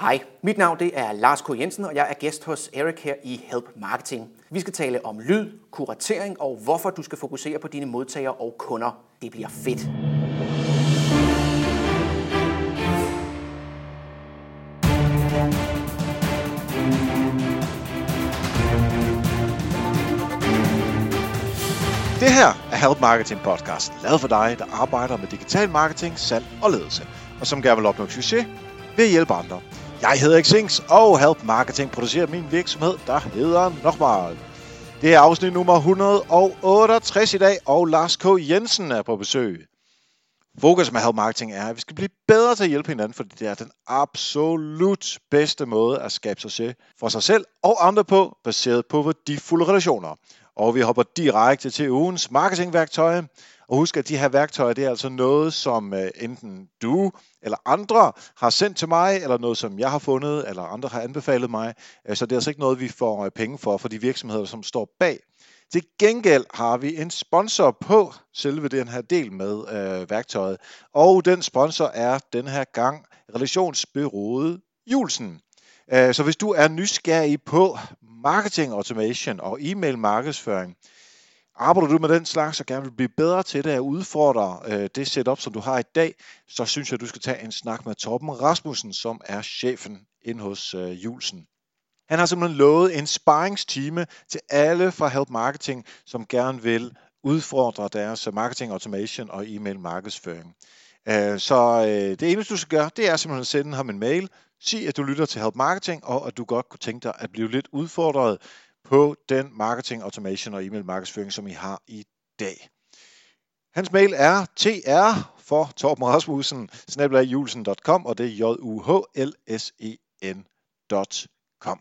Hej, mit navn det er Lars K. Jensen, og jeg er gæst hos Eric her i Help Marketing. Vi skal tale om lyd, kuratering og hvorfor du skal fokusere på dine modtagere og kunder. Det bliver fedt. Det her er Help Marketing Podcast, lavet for dig, der arbejder med digital marketing, salg og ledelse, og som gerne vil opnå succes ved at hjælpe andre. Jeg hedder Xings, og Help Marketing producerer min virksomhed, der hedder Nokmal. Det er afsnit nummer 168 i dag, og Lars K. Jensen er på besøg. Fokus med Help Marketing er, at vi skal blive bedre til at hjælpe hinanden, fordi det er den absolut bedste måde at skabe succes for sig selv og andre på, baseret på værdifulde relationer. Og vi hopper direkte til ugens marketingværktøj. Og husk, at de her værktøjer, det er altså noget, som øh, enten du eller andre har sendt til mig, eller noget, som jeg har fundet, eller andre har anbefalet mig. Øh, så det er altså ikke noget, vi får øh, penge for, for de virksomheder, som står bag. Til gengæld har vi en sponsor på selve den her del med øh, værktøjet. Og den sponsor er den her gang relationsbyrået Julsen. Øh, så hvis du er nysgerrig på marketing automation og e-mail markedsføring, arbejder du med den slags og gerne vil blive bedre til det at udfordre øh, det setup, som du har i dag, så synes jeg, at du skal tage en snak med Torben Rasmussen, som er chefen ind hos øh, Julsen. Han har simpelthen lovet en sparringstime til alle fra Help Marketing, som gerne vil udfordre deres marketing automation og e-mail markedsføring. Øh, så øh, det eneste, du skal gøre, det er simpelthen at sende ham en mail, sig, at du lytter til Help Marketing, og at du godt kunne tænke dig at blive lidt udfordret på den marketing automation og e-mail markedsføring, som I har i dag. Hans mail er tr for Torben Rasmussen, snabelagjulsen.com, og det er j u h l s e n.com.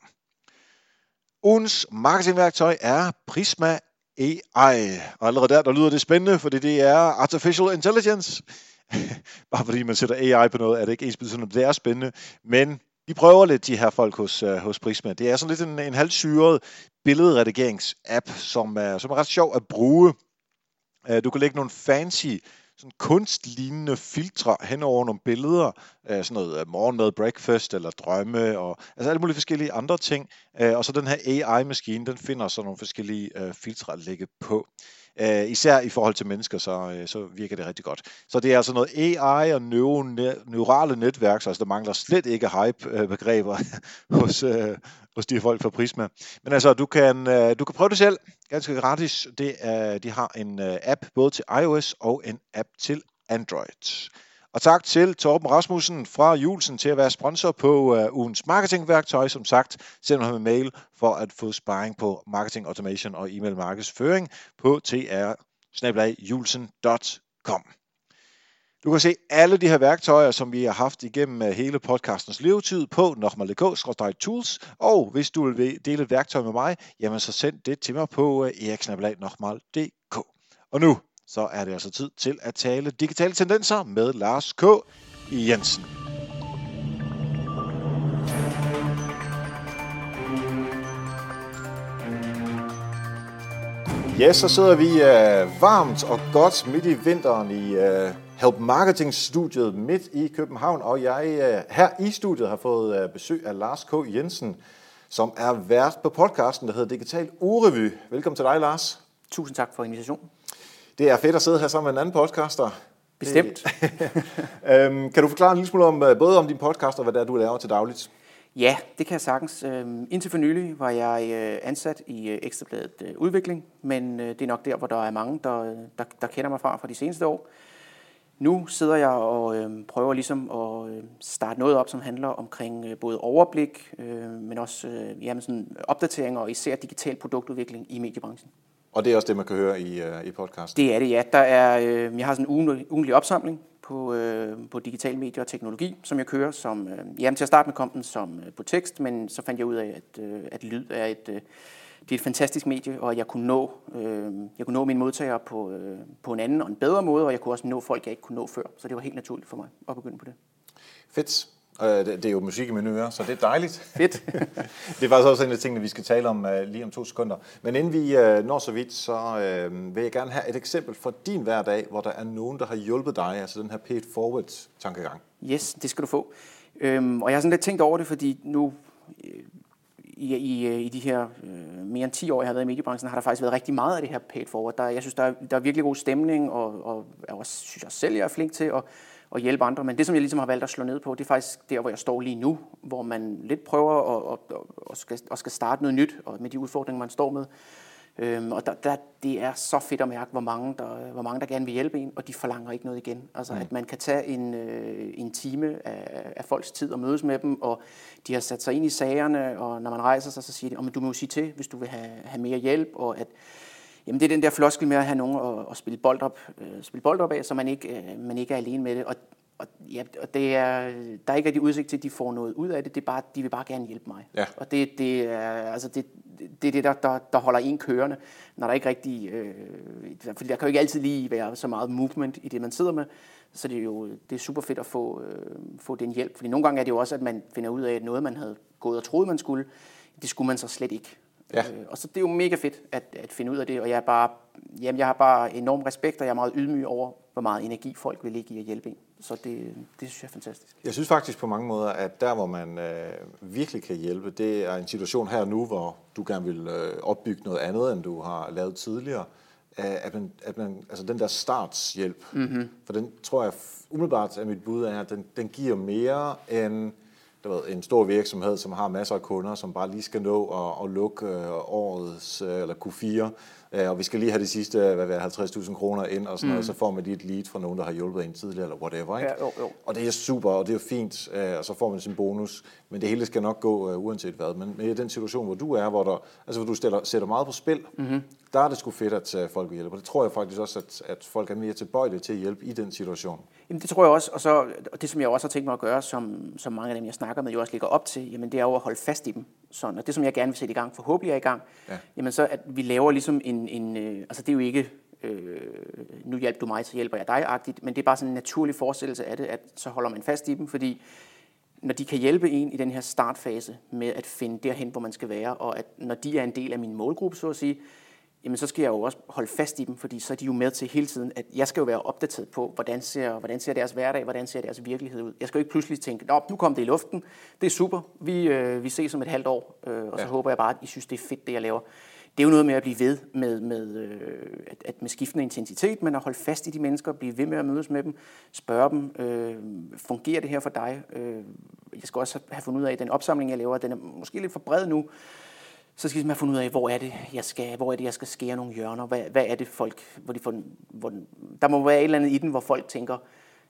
Ugens marketingværktøj er Prisma AI. Og allerede der, der lyder det spændende, fordi det er Artificial Intelligence. Bare fordi man sætter AI på noget, er det ikke ens betydende, det er spændende. Men vi prøver lidt de her folk hos, uh, hos Prisma. Det er sådan lidt en, en halvsyret billedredigerings-app, som er, som er ret sjov at bruge. Uh, du kan lægge nogle fancy sådan kunstlignende filtre hen over nogle billeder, øh, sådan noget morgenmad, breakfast eller drømme, og altså alle mulige forskellige andre ting. Uh, og så den her AI-maskine, den finder så nogle forskellige filtre at lægge på. Uh, især i forhold til mennesker, så, øh, så virker det rigtig godt. Så det er altså noget AI og neurale netværk, så altså der mangler slet ikke hype-begreber hos, øh, hos de folk fra Prisma. Men altså, du kan, øh, du kan prøve det selv, ganske gratis. Det er, de har en øh, app både til iOS og en app til Android. Og tak til Torben Rasmussen fra Julsen til at være sponsor på uh, ugens marketingværktøj. Som sagt, send ham en mail for at få sparring på marketing automation og e-mail markedsføring på tr Du kan se alle de her værktøjer, som vi har haft igennem uh, hele podcastens levetid på nokmal.dk-tools. Og hvis du vil dele et værktøj med mig, jamen så send det til mig på uh, eriksnabelag.nokmal.dk. Og nu så er det altså tid til at tale digitale tendenser med Lars K. Jensen. Ja, så sidder vi uh, varmt og godt midt i vinteren i uh, Help Marketing studiet midt i København, og jeg uh, her i studiet har fået uh, besøg af Lars K. Jensen, som er vært på podcasten, der hedder Digital Urevy. Velkommen til dig, Lars. Tusind tak for invitationen. Det er fedt at sidde her sammen med en anden podcaster. Bestemt. øhm, kan du forklare en lille smule om, øh, både om din podcast og hvad det er, du laver til dagligt? Ja, det kan jeg sagtens. Øhm, indtil for nylig var jeg øh, ansat i øh, Ekstrabladet Udvikling, men det er nok der, hvor der er mange, der, der, der kender mig fra fra de seneste år. Nu sidder jeg og øh, prøver ligesom at øh, starte noget op, som handler omkring øh, både overblik, øh, men også øh, jamen sådan opdateringer og især digital produktudvikling i mediebranchen. Og det er også det, man kan høre i, uh, i podcasten? Det er det, ja. Der er, øh, jeg har sådan en ugenlig opsamling på, øh, på digital medier og teknologi, som jeg kører. Som, øh, jamen, til at starte med kom den som øh, på tekst, men så fandt jeg ud af, at, øh, at lyd er et, øh, det er et fantastisk medie, og jeg kunne nå, øh, jeg kunne nå mine modtagere på, øh, på en anden og en bedre måde, og jeg kunne også nå folk, jeg ikke kunne nå før. Så det var helt naturligt for mig at begynde på det. Fedt. Øh, det er jo musik i mine ører, så det er dejligt. Fedt. det er faktisk også en af tingene, vi skal tale om uh, lige om to sekunder. Men inden vi uh, når så vidt, så vil jeg gerne have et eksempel fra din hverdag, hvor der er nogen, der har hjulpet dig, altså den her paid forward tankegang. Yes, det skal du få. Øhm, og jeg har sådan lidt tænkt over det, fordi nu øh, i, i, i de her øh, mere end 10 år, jeg har været i mediebranchen, har der faktisk været rigtig meget af det her paid forward. Der, jeg synes, der er, der er virkelig god stemning, og, og jeg også, synes jeg selv, jeg er flink til at, at hjælpe andre. Men det, som jeg ligesom har valgt at slå ned på, det er faktisk der, hvor jeg står lige nu, hvor man lidt prøver at, at, at, skal, at skal starte noget nyt, og med de udfordringer, man står med. Øhm, og der, der, det er så fedt at mærke, hvor mange, der, hvor mange der gerne vil hjælpe en, og de forlanger ikke noget igen. Altså mm. at man kan tage en, øh, en time af, af folks tid og mødes med dem, og de har sat sig ind i sagerne, og når man rejser sig, så siger de, oh, du må jo sige til, hvis du vil have, have mere hjælp, og at Jamen det er den der floskel med at have nogen at, at spille, bold op, øh, spille bold op af, så man ikke, øh, man ikke er alene med det. Og, og, ja, og det er, der er ikke rigtig udsigt til, at de får noget ud af det. det er bare, de vil bare gerne hjælpe mig. Ja. Og det, det, er, altså det, det er det, der, der, der holder en kørende, når der ikke rigtig... Øh, fordi der kan jo ikke altid lige være så meget movement i det, man sidder med. Så det er jo det er super fedt at få, øh, få den hjælp. Fordi nogle gange er det jo også, at man finder ud af, at noget, man havde gået og troet, man skulle, det skulle man så slet ikke. Ja. Øh, og så det er jo mega fedt at, at finde ud af det, og jeg er bare, jamen, jeg har bare enorm respekt, og jeg er meget ydmyg over, hvor meget energi folk vil lægge i at hjælpe en. Så det, det synes jeg er fantastisk. Jeg synes faktisk på mange måder, at der, hvor man øh, virkelig kan hjælpe, det er en situation her nu, hvor du gerne vil øh, opbygge noget andet, end du har lavet tidligere. At man, at man, altså den der startshjælp, mm-hmm. for den tror jeg umiddelbart, at mit bud er, at den, den giver mere end du ved, en stor virksomhed, som har masser af kunder, som bare lige skal nå at, at lukke øh, årets øh, eller Q4, øh, og vi skal lige have de sidste hvad 50.000 kroner ind, og sådan mm. noget, så får man lige et lead fra nogen, der har hjulpet en tidligere, eller whatever. Ikke? Ja, jo, jo. Og det er super, og det er fint, og så får man sin bonus, men det hele skal nok gå uanset hvad. Men i den situation, hvor du er, hvor, der, altså, hvor du stiller, sætter meget på spil, mm-hmm. der er det sgu fedt, at folk vil hjælpe. Og det tror jeg faktisk også, at, at folk er mere tilbøjelige til at hjælpe i den situation. Jamen det tror jeg også, og, så, og det som jeg også har tænkt mig at gøre, som, som mange af dem, jeg snakker med, jo også ligger op til, jamen det er jo at holde fast i dem. Sådan, og det som jeg gerne vil sætte i gang, forhåbentlig er i gang, ja. jamen så at vi laver ligesom en, en øh, altså det er jo ikke, øh, nu hjælper du mig, så hjælper jeg dig-agtigt, men det er bare sådan en naturlig forestillelse af det, at så holder man fast i dem, fordi når de kan hjælpe en i den her startfase med at finde derhen, hvor man skal være, og at når de er en del af min målgruppe, så at sige, jamen så skal jeg jo også holde fast i dem, fordi så er de jo med til hele tiden, at jeg skal jo være opdateret på, hvordan ser, hvordan ser deres hverdag, hvordan ser deres virkelighed ud. Jeg skal jo ikke pludselig tænke, Nå, nu kom det i luften, det er super, vi, øh, vi ses om et halvt år, øh, og så ja. håber jeg bare, at I synes, det er fedt, det jeg laver. Det er jo noget med at blive ved med, med, øh, at, at med skiftende intensitet, men at holde fast i de mennesker, blive ved med at mødes med dem, spørge dem, øh, fungerer det her for dig? Øh, jeg skal også have fundet ud af, at den opsamling, jeg laver, den er måske lidt for bred nu, så skal man have fundet ud af, hvor er det, jeg skal, hvor er det, jeg skal skære nogle hjørner. Hvad, hvad er det folk, hvor de får, hvor, der må være et eller andet i den, hvor folk tænker,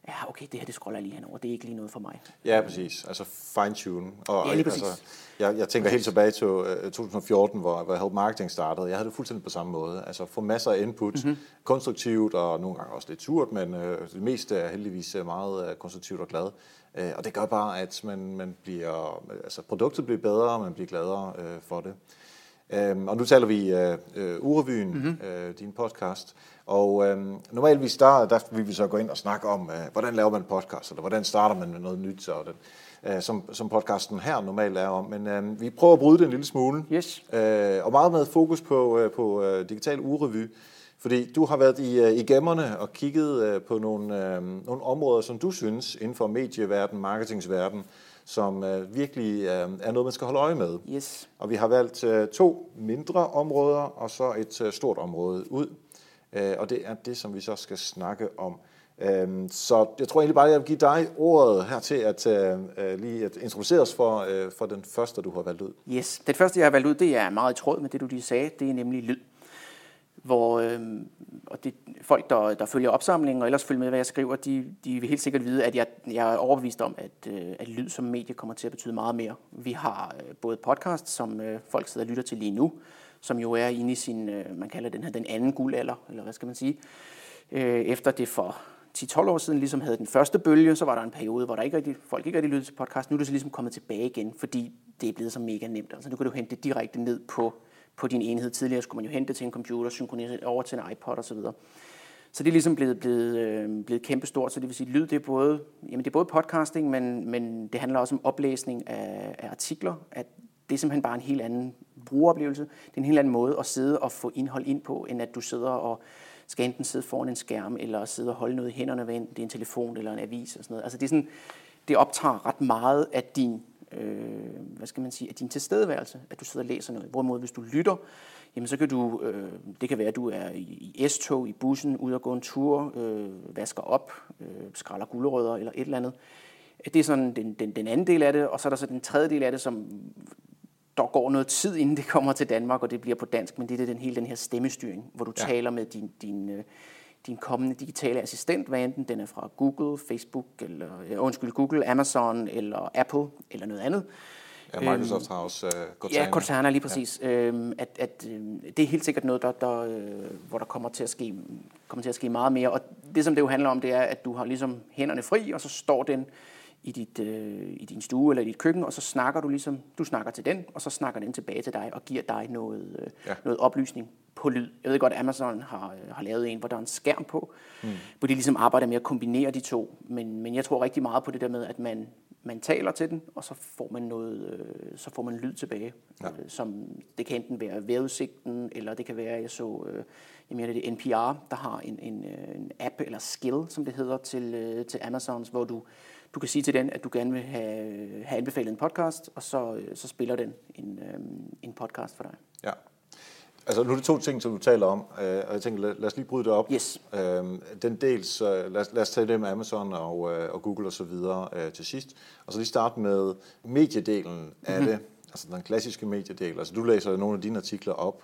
ja, okay, det her, det scroller jeg lige henover, det er ikke lige noget for mig. Ja, præcis. Altså fine-tune. Og, ja, lige præcis. Altså, jeg, jeg tænker helt tilbage til uh, øh, 2014, hvor, hvor Help Marketing startede. Jeg havde det fuldstændig på samme måde. Altså få masser af input, mm-hmm. konstruktivt og nogle gange også lidt surt, men uh, det meste er heldigvis meget uh, konstruktivt og glad. Uh, og det gør bare, at man, man bliver, altså produktet bliver bedre, og man bliver gladere uh, for det. Um, og nu taler vi uh, uh, Urevyen, mm-hmm. uh, din podcast. Og uh, normalt vi starter, der vil vi så gå ind og snakke om, uh, hvordan laver man en podcast, eller hvordan starter man med noget nyt, og den, uh, som, som podcasten her normalt er om. Men uh, vi prøver at bryde det en lille smule. Yes. Uh, og meget med fokus på, uh, på uh, digital urevy. Fordi du har været i, uh, i gemmerne og kigget uh, på nogle, uh, nogle områder, som du synes inden for medieverden, marketingsverden, som uh, virkelig uh, er noget, man skal holde øje med. Yes. Og vi har valgt uh, to mindre områder og så et uh, stort område ud. Øh, og det er det, som vi så skal snakke om. Uh, så jeg tror egentlig bare, at jeg vil give dig ordet her til at øh, øh, lige at introducere os for, øh, for den første, du har valgt ud. Yes, den første, jeg har valgt ud, det er meget i tråd med det, du lige sagde. Det er nemlig lyd hvor øh, og det, folk, der, der følger opsamlingen og ellers følger med, hvad jeg skriver, de, de vil helt sikkert vide, at jeg, jeg er overbevist om, at, øh, at lyd som medie kommer til at betyde meget mere. Vi har øh, både podcast, som øh, folk sidder og lytter til lige nu, som jo er inde i sin, øh, man kalder den her den anden guldalder, eller hvad skal man sige. Øh, efter det for 10-12 år siden ligesom havde den første bølge, så var der en periode, hvor der ikke rigtig, folk ikke rigtig lyttede til podcast. Nu er det så ligesom kommet tilbage igen, fordi det er blevet så mega nemt. Altså nu kan du hente det direkte ned på på din enhed. Tidligere skulle man jo hente det til en computer, synkronisere over til en iPod osv. Så det er ligesom blevet, blevet, øh, blevet kæmpestort, så det vil sige, at lyd det er både, jamen det er både podcasting, men, men det handler også om oplæsning af, af artikler, at det er simpelthen bare en helt anden brugeroplevelse. Det er en helt anden måde at sidde og få indhold ind på, end at du sidder og skal enten sidde foran en skærm, eller sidde og holde noget i hænderne, ved det er en telefon eller en avis og sådan noget. Altså det er sådan, det optager ret meget af din, øh, hvad skal man sige, af din tilstedeværelse, at du sidder og læser noget. Hvorimod hvis du lytter, jamen så kan du, øh, det kan være, at du er i, i S-tog, i bussen, ude og gå en tur, øh, vasker op, øh, skralder gulerødder eller et eller andet. Det er sådan den, den, den anden del af det, og så er der så den tredje del af det, som der går noget tid, inden det kommer til Danmark, og det bliver på dansk, men det er den hele den her stemmestyring, hvor du ja. taler med din, din, øh, din kommende digitale assistent, hvad enten den er fra Google, Facebook, eller, undskyld, Google, Amazon, eller Apple, eller noget andet. Ja, Microsoft øhm, har også uh, Cortana. Ja, Cortana lige præcis. Ja. Øhm, at, at, øh, det er helt sikkert noget, der, der, øh, hvor der kommer til, at ske, kommer til at ske meget mere. Og det, som det jo handler om, det er, at du har ligesom hænderne fri, og så står den i, dit, øh, i din stue eller i dit køkken, og så snakker du ligesom, du snakker til den, og så snakker den tilbage til dig og giver dig noget, øh, ja. noget oplysning på lyd. Jeg ved godt, at Amazon har, øh, har lavet en, hvor der er en skærm på, mm. hvor de ligesom arbejder med at kombinere de to. Men, men jeg tror rigtig meget på det der med, at man, man taler til den, og så får man noget, øh, så får man lyd tilbage. Ja. Øh, som, det kan enten være vejrudsigten, eller det kan være, jeg så, øh, jeg mener det er NPR, der har en, en, øh, en app, eller skill, som det hedder, til, øh, til Amazons, hvor du du kan sige til den, at du gerne vil have, have anbefalet en podcast, og så, så spiller den en, øhm, en podcast for dig. Ja. Altså nu er det to ting, som du taler om, øh, og jeg tænker, lad, lad os lige bryde det op. Yes. Øhm, den dels, øh, lad, lad os tage det med Amazon og, øh, og Google og så videre øh, til sidst, og så lige starte med mediedelen af mm-hmm. det, altså den klassiske mediedel. Altså du læser nogle af dine artikler op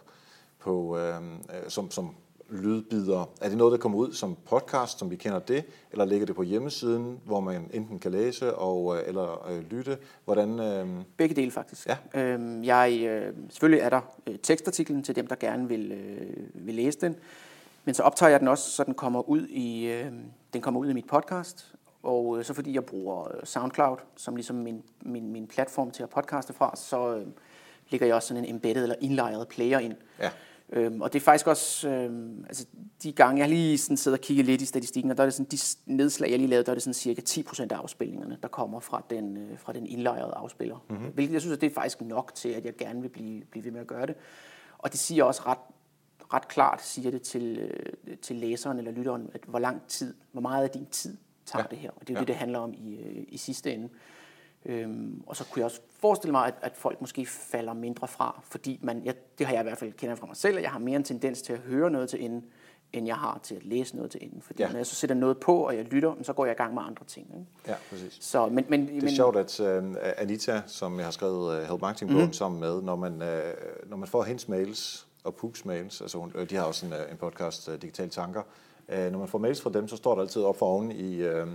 på, øhm, øh, som, som lydbider. Er det noget, der kommer ud som podcast, som vi kender det, eller ligger det på hjemmesiden, hvor man enten kan læse og øh, eller øh, lytte? Hvordan? Øh... Begge dele faktisk. Ja. Øhm, jeg, øh, selvfølgelig er der øh, tekstartiklen til dem, der gerne vil, øh, vil læse den, men så optager jeg den også, så den kommer ud i, øh, den kommer ud i mit podcast. Og øh, så fordi jeg bruger øh, SoundCloud som ligesom min, min, min platform til at podcaste fra, så øh, ligger jeg også sådan en embedded eller indlejret player ind. Ja Øhm, og det er faktisk også, øhm, altså de gange, jeg har lige sådan siddet og kigget lidt i statistikken, og der er det sådan, de nedslag, jeg lige lavede, der er det sådan cirka 10% af afspilningerne, der kommer fra den, øh, fra den indlejrede afspiller. Mm-hmm. Hvilket jeg synes, at det er faktisk nok til, at jeg gerne vil blive, blive ved med at gøre det. Og det siger også ret, ret klart, siger det til, øh, til læseren eller lytteren, at hvor lang tid, hvor meget af din tid tager ja. det her. Og det er jo ja. det, det handler om i, øh, i sidste ende. Øhm, og så kunne jeg også forestille mig, at, at folk måske falder mindre fra, fordi man, jeg, det har jeg i hvert fald kendt fra mig selv, at jeg har mere en tendens til at høre noget til enden, end jeg har til at læse noget til enden. Fordi ja. når jeg så sætter noget på, og jeg lytter, så går jeg i gang med andre ting. Ikke? Ja, præcis. Så, men, men, det er men, sjovt, at uh, Anita, som jeg har skrevet uh, Help Marketing på mm. sammen med, når man, uh, når man får hendes mails og Pugs mails, altså uh, de har også en, uh, en podcast, uh, Digitale Tanker, uh, når man får mails fra dem, så står der altid op for oven i... Uh,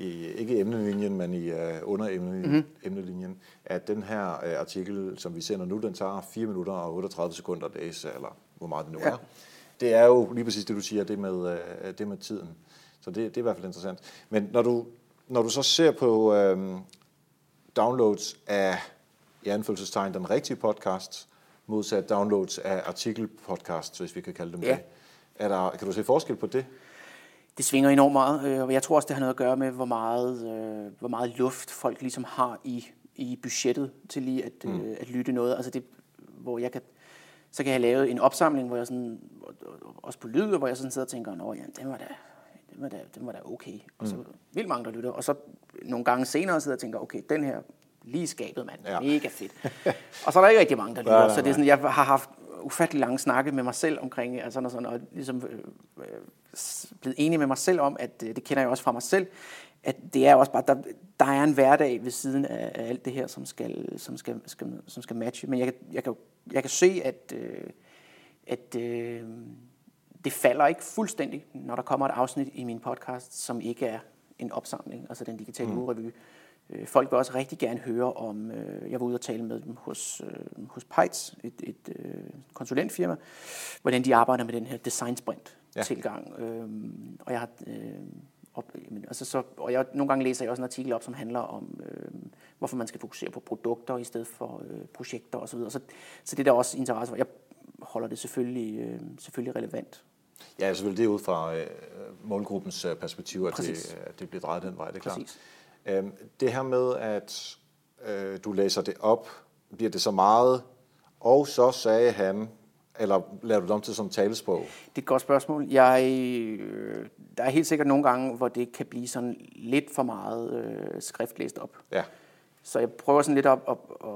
i, ikke emnelinjen, men i uh, under emnelinjen, mm-hmm. emnelinjen, at den her uh, artikel, som vi sender nu, den tager 4 minutter og 38 sekunder at læse, eller hvor meget det nu ja. er. Det er jo lige præcis det, du siger, det med, uh, det med tiden. Så det, det er i hvert fald interessant. Men når du, når du så ser på uh, downloads af, i anfølgelsestegn, den rigtige podcast, modsat downloads af artikelpodcasts, hvis vi kan kalde dem ja. det, er der, kan du se forskel på det? Det svinger enormt meget, øh, og jeg tror også, det har noget at gøre med, hvor meget, øh, hvor meget luft folk ligesom har i, i budgettet til lige at, mm. øh, at lytte noget. Altså det, hvor jeg kan, så kan jeg lave en opsamling, hvor jeg sådan, også på lyd, hvor jeg sådan sidder og tænker, nå ja, den var da, den var da, den var da okay. Og så mm. vildt mange, der lytter. Og så nogle gange senere sidder jeg og tænker, okay, den her lige skabet, mand. Ja. Mega fedt. og så er der ikke rigtig mange, der lytter. Nej, nej, nej. Så det er sådan, jeg har haft ufattelig lange snakke med mig selv omkring, altså sådan, og ligesom øh, øh, blevet enig med mig selv om, at øh, det kender jeg også fra mig selv, at det er også bare, der, der er en hverdag ved siden af, af alt det her, som skal, som skal, skal, som skal matche. Men jeg, kan, jeg, kan, jeg kan se, at, øh, at øh, det falder ikke fuldstændig, når der kommer et afsnit i min podcast, som ikke er en opsamling, altså den digitale mm. ugerevy. Folk vil også rigtig gerne høre om, øh, jeg var ude og tale med dem hos, øh, hos Peitz, et, et øh, konsulentfirma, hvordan de arbejder med den her design sprint tilgang. Ja. Øhm, og jeg har, øh, op, jamen, altså så, og jeg, nogle gange læser jeg også en artikel op, som handler om, øh, hvorfor man skal fokusere på produkter i stedet for øh, projekter osv. Så, så, så det er der også interesse for. Jeg holder det selvfølgelig, øh, selvfølgelig relevant. Ja, selvfølgelig det er ud fra øh, målgruppens øh, perspektiv, at det, at det bliver drejet den vej, det er klart. Øhm, det her med, at øh, du læser det op, bliver det så meget, og så sagde han, eller laver du det om til sådan talesprog? Det er et godt spørgsmål. Jeg, øh, der er helt sikkert nogle gange, hvor det kan blive sådan lidt for meget øh, skrift læst op. Ja. Så jeg prøver sådan lidt at, at, at,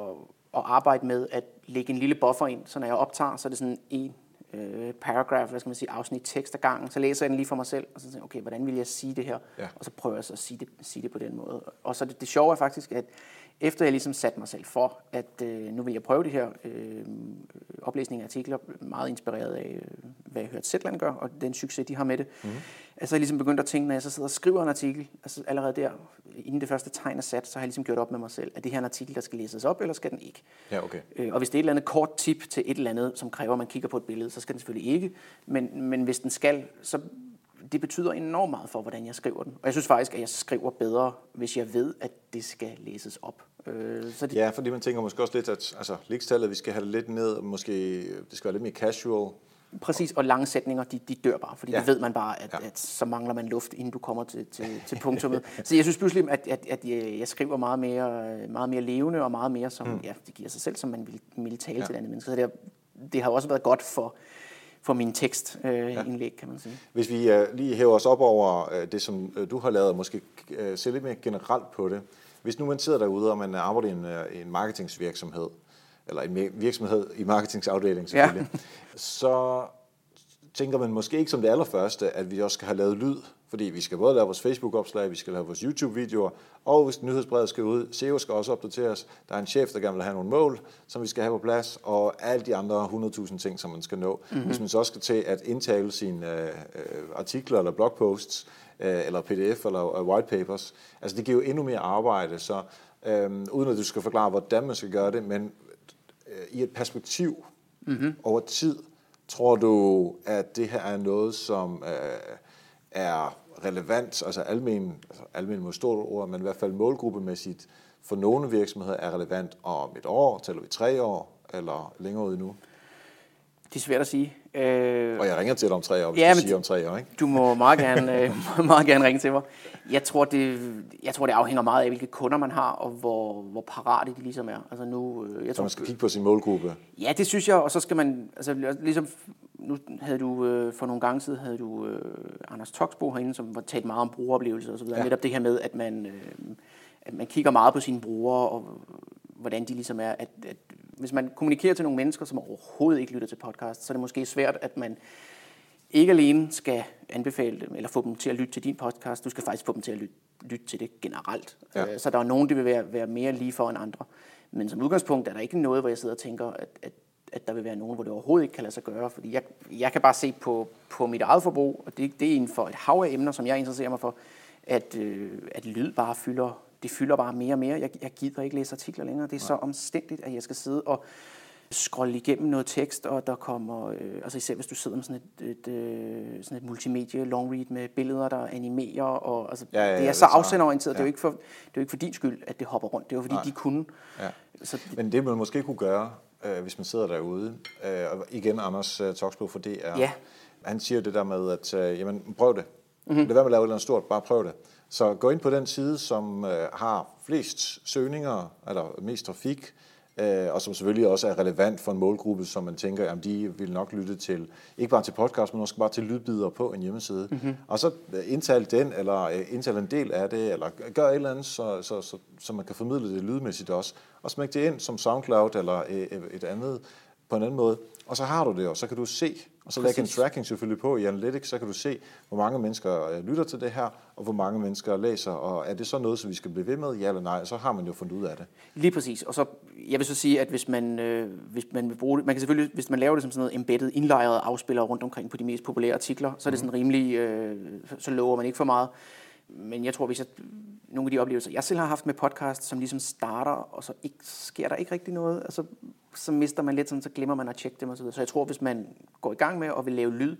at arbejde med at lægge en lille buffer ind, så når jeg optager, så er det sådan en øh, paragraph, hvad skal man sige, afsnit tekst ad gangen. Så læser jeg den lige for mig selv, og så tænker jeg, okay, hvordan vil jeg sige det her? Ja. Og så prøver jeg så at sige det, sige det på den måde. Og så det, det sjove er faktisk, at efter jeg ligesom satte mig selv for, at øh, nu vil jeg prøve det her øh, oplæsning af artikler, meget inspireret af, øh, hvad jeg hørte Zetland gør, og den succes, de har med det. Mm-hmm. Altså jeg ligesom begyndt at tænke, når jeg så sidder og skriver en artikel, altså allerede der, inden det første tegn er sat, så har jeg ligesom gjort op med mig selv, at det her er en artikel, der skal læses op, eller skal den ikke? Ja, okay. Øh, og hvis det er et eller andet kort tip til et eller andet, som kræver, at man kigger på et billede, så skal den selvfølgelig ikke. Men, men hvis den skal, så det betyder enormt meget for, hvordan jeg skriver den. Og jeg synes faktisk, at jeg skriver bedre, hvis jeg ved, at det skal læses op. Øh, så det... Ja, fordi man tænker måske også lidt, at altså, linkstallet, vi skal have det lidt ned, måske det skal være lidt mere casual. Præcis, og lange sætninger, de, de dør bare, fordi ja. det ved man bare, at, ja. at så mangler man luft, inden du kommer til, til, til punktummet. så jeg synes pludselig, at, at, at jeg skriver meget mere, meget mere levende, og meget mere som, mm. ja, det giver sig selv, som man vil, vil tale ja. til andet menneske. Så det det har også været godt for, for min tekstindlæg, øh, kan man sige. Hvis vi uh, lige hæver os op over uh, det, som du har lavet, og måske se lidt mere generelt på det. Hvis nu man sidder derude, og man arbejder i en, en marketingsvirksomhed, eller en virksomhed i marketingsafdelingen selvfølgelig, ja. så tænker man måske ikke som det allerførste, at vi også skal have lavet lyd, fordi vi skal både lave vores Facebook-opslag, vi skal lave vores YouTube-videoer, og hvis nyhedsbrevet skal ud, SEO skal også opdateres, der er en chef, der gerne vil have nogle mål, som vi skal have på plads, og alle de andre 100.000 ting, som man skal nå. Mm-hmm. Hvis man så også skal til at indtale sine øh, artikler eller blogposts, øh, eller pdf eller øh, white papers, altså det giver jo endnu mere arbejde, så øh, uden at du skal forklare, hvordan man skal gøre det, men øh, i et perspektiv mm-hmm. over tid, tror du, at det her er noget, som øh, er relevant, altså almen, altså almen mod stort ord, men i hvert fald målgruppemæssigt for nogle virksomheder er relevant om et år, tæller vi tre år, eller længere ud nu? Det er svært at sige. Øh, og jeg ringer til dig om tre år, hvis ja, du siger om tre år, ikke? Du må meget gerne, øh, meget gerne ringe til mig. Jeg tror, det, jeg tror, det afhænger meget af, hvilke kunder man har, og hvor, hvor parate de ligesom er. Altså nu, øh, jeg så tror, man skal kigge på sin målgruppe? Ja, det synes jeg, og så skal man, altså ligesom, nu havde du, øh, for nogle gange siden havde du øh, Anders Toksbo herinde, som var talt meget om brugeroplevelser og så videre. Ja. Netop det her med, at man, øh, at man kigger meget på sine brugere, og hvordan de ligesom er, at, at hvis man kommunikerer til nogle mennesker, som overhovedet ikke lytter til podcast, så er det måske svært, at man ikke alene skal anbefale dem, eller få dem til at lytte til din podcast, du skal faktisk få dem til at lytte, lytte til det generelt. Ja. Øh, så der er nogen, der vil være, være mere lige for end andre. Men som udgangspunkt er der ikke noget, hvor jeg sidder og tænker, at, at, at der vil være nogen, hvor det overhovedet ikke kan lade sig gøre. Fordi jeg, jeg kan bare se på, på mit eget forbrug, og det, det er inden for et hav af emner, som jeg interesserer mig for, at, øh, at lyd bare fylder det fylder bare mere og mere. Jeg, jeg gider ikke læse artikler længere. Det er Nej. så omstændigt, at jeg skal sidde og scrolle igennem noget tekst, og der kommer, øh, altså især hvis du sidder med sådan et, et, øh, sådan et multimedie long read med billeder, der animerer, og altså, ja, ja, ja, det er så afsenderorienteret. Ja. Det, er jo ikke for, det er jo ikke for din skyld, at det hopper rundt. Det er jo fordi, Nej. de kunne. Ja. Så, Men det man måske kunne gøre, øh, hvis man sidder derude, øh, og igen Anders øh, Toksbo for det er, ja. han siger det der med, at øh, jamen, prøv det. Mm-hmm. Det er med at lave noget stort, bare prøv det. Så gå ind på den side, som øh, har flest søgninger, eller mest trafik, og som selvfølgelig også er relevant for en målgruppe, som man tænker, at de vil nok lytte til, ikke bare til podcast, men også bare til lydbider på en hjemmeside. Mm-hmm. Og så øh, indtal den, eller øh, indtal en del af det, eller gør et eller andet, så, så, så, så man kan formidle det lydmæssigt også. Og smæk det ind som SoundCloud, eller øh, et andet på en anden måde. Og så har du det, og så kan du se, og så lægge en tracking selvfølgelig på i Analytics, så kan du se, hvor mange mennesker øh, lytter til det her, og hvor mange mennesker læser, og er det så noget, som vi skal blive ved med, ja eller nej, så har man jo fundet ud af det. Lige præcis, og så, jeg vil så sige, at hvis man, øh, hvis man vil bruge det, man kan selvfølgelig, hvis man laver det som sådan noget embedded, indlejret afspiller rundt omkring på de mest populære artikler, så er det mhm. sådan rimelig, øh, så lover man ikke for meget. Men jeg tror, hvis jeg, nogle af de oplevelser, jeg selv har haft med podcast, som ligesom starter, og så ikke, sker der ikke rigtig noget, altså, så mister man lidt sådan, så glemmer man at tjekke dem osv. Så, så jeg tror, hvis man går i gang med og vil lave lyd,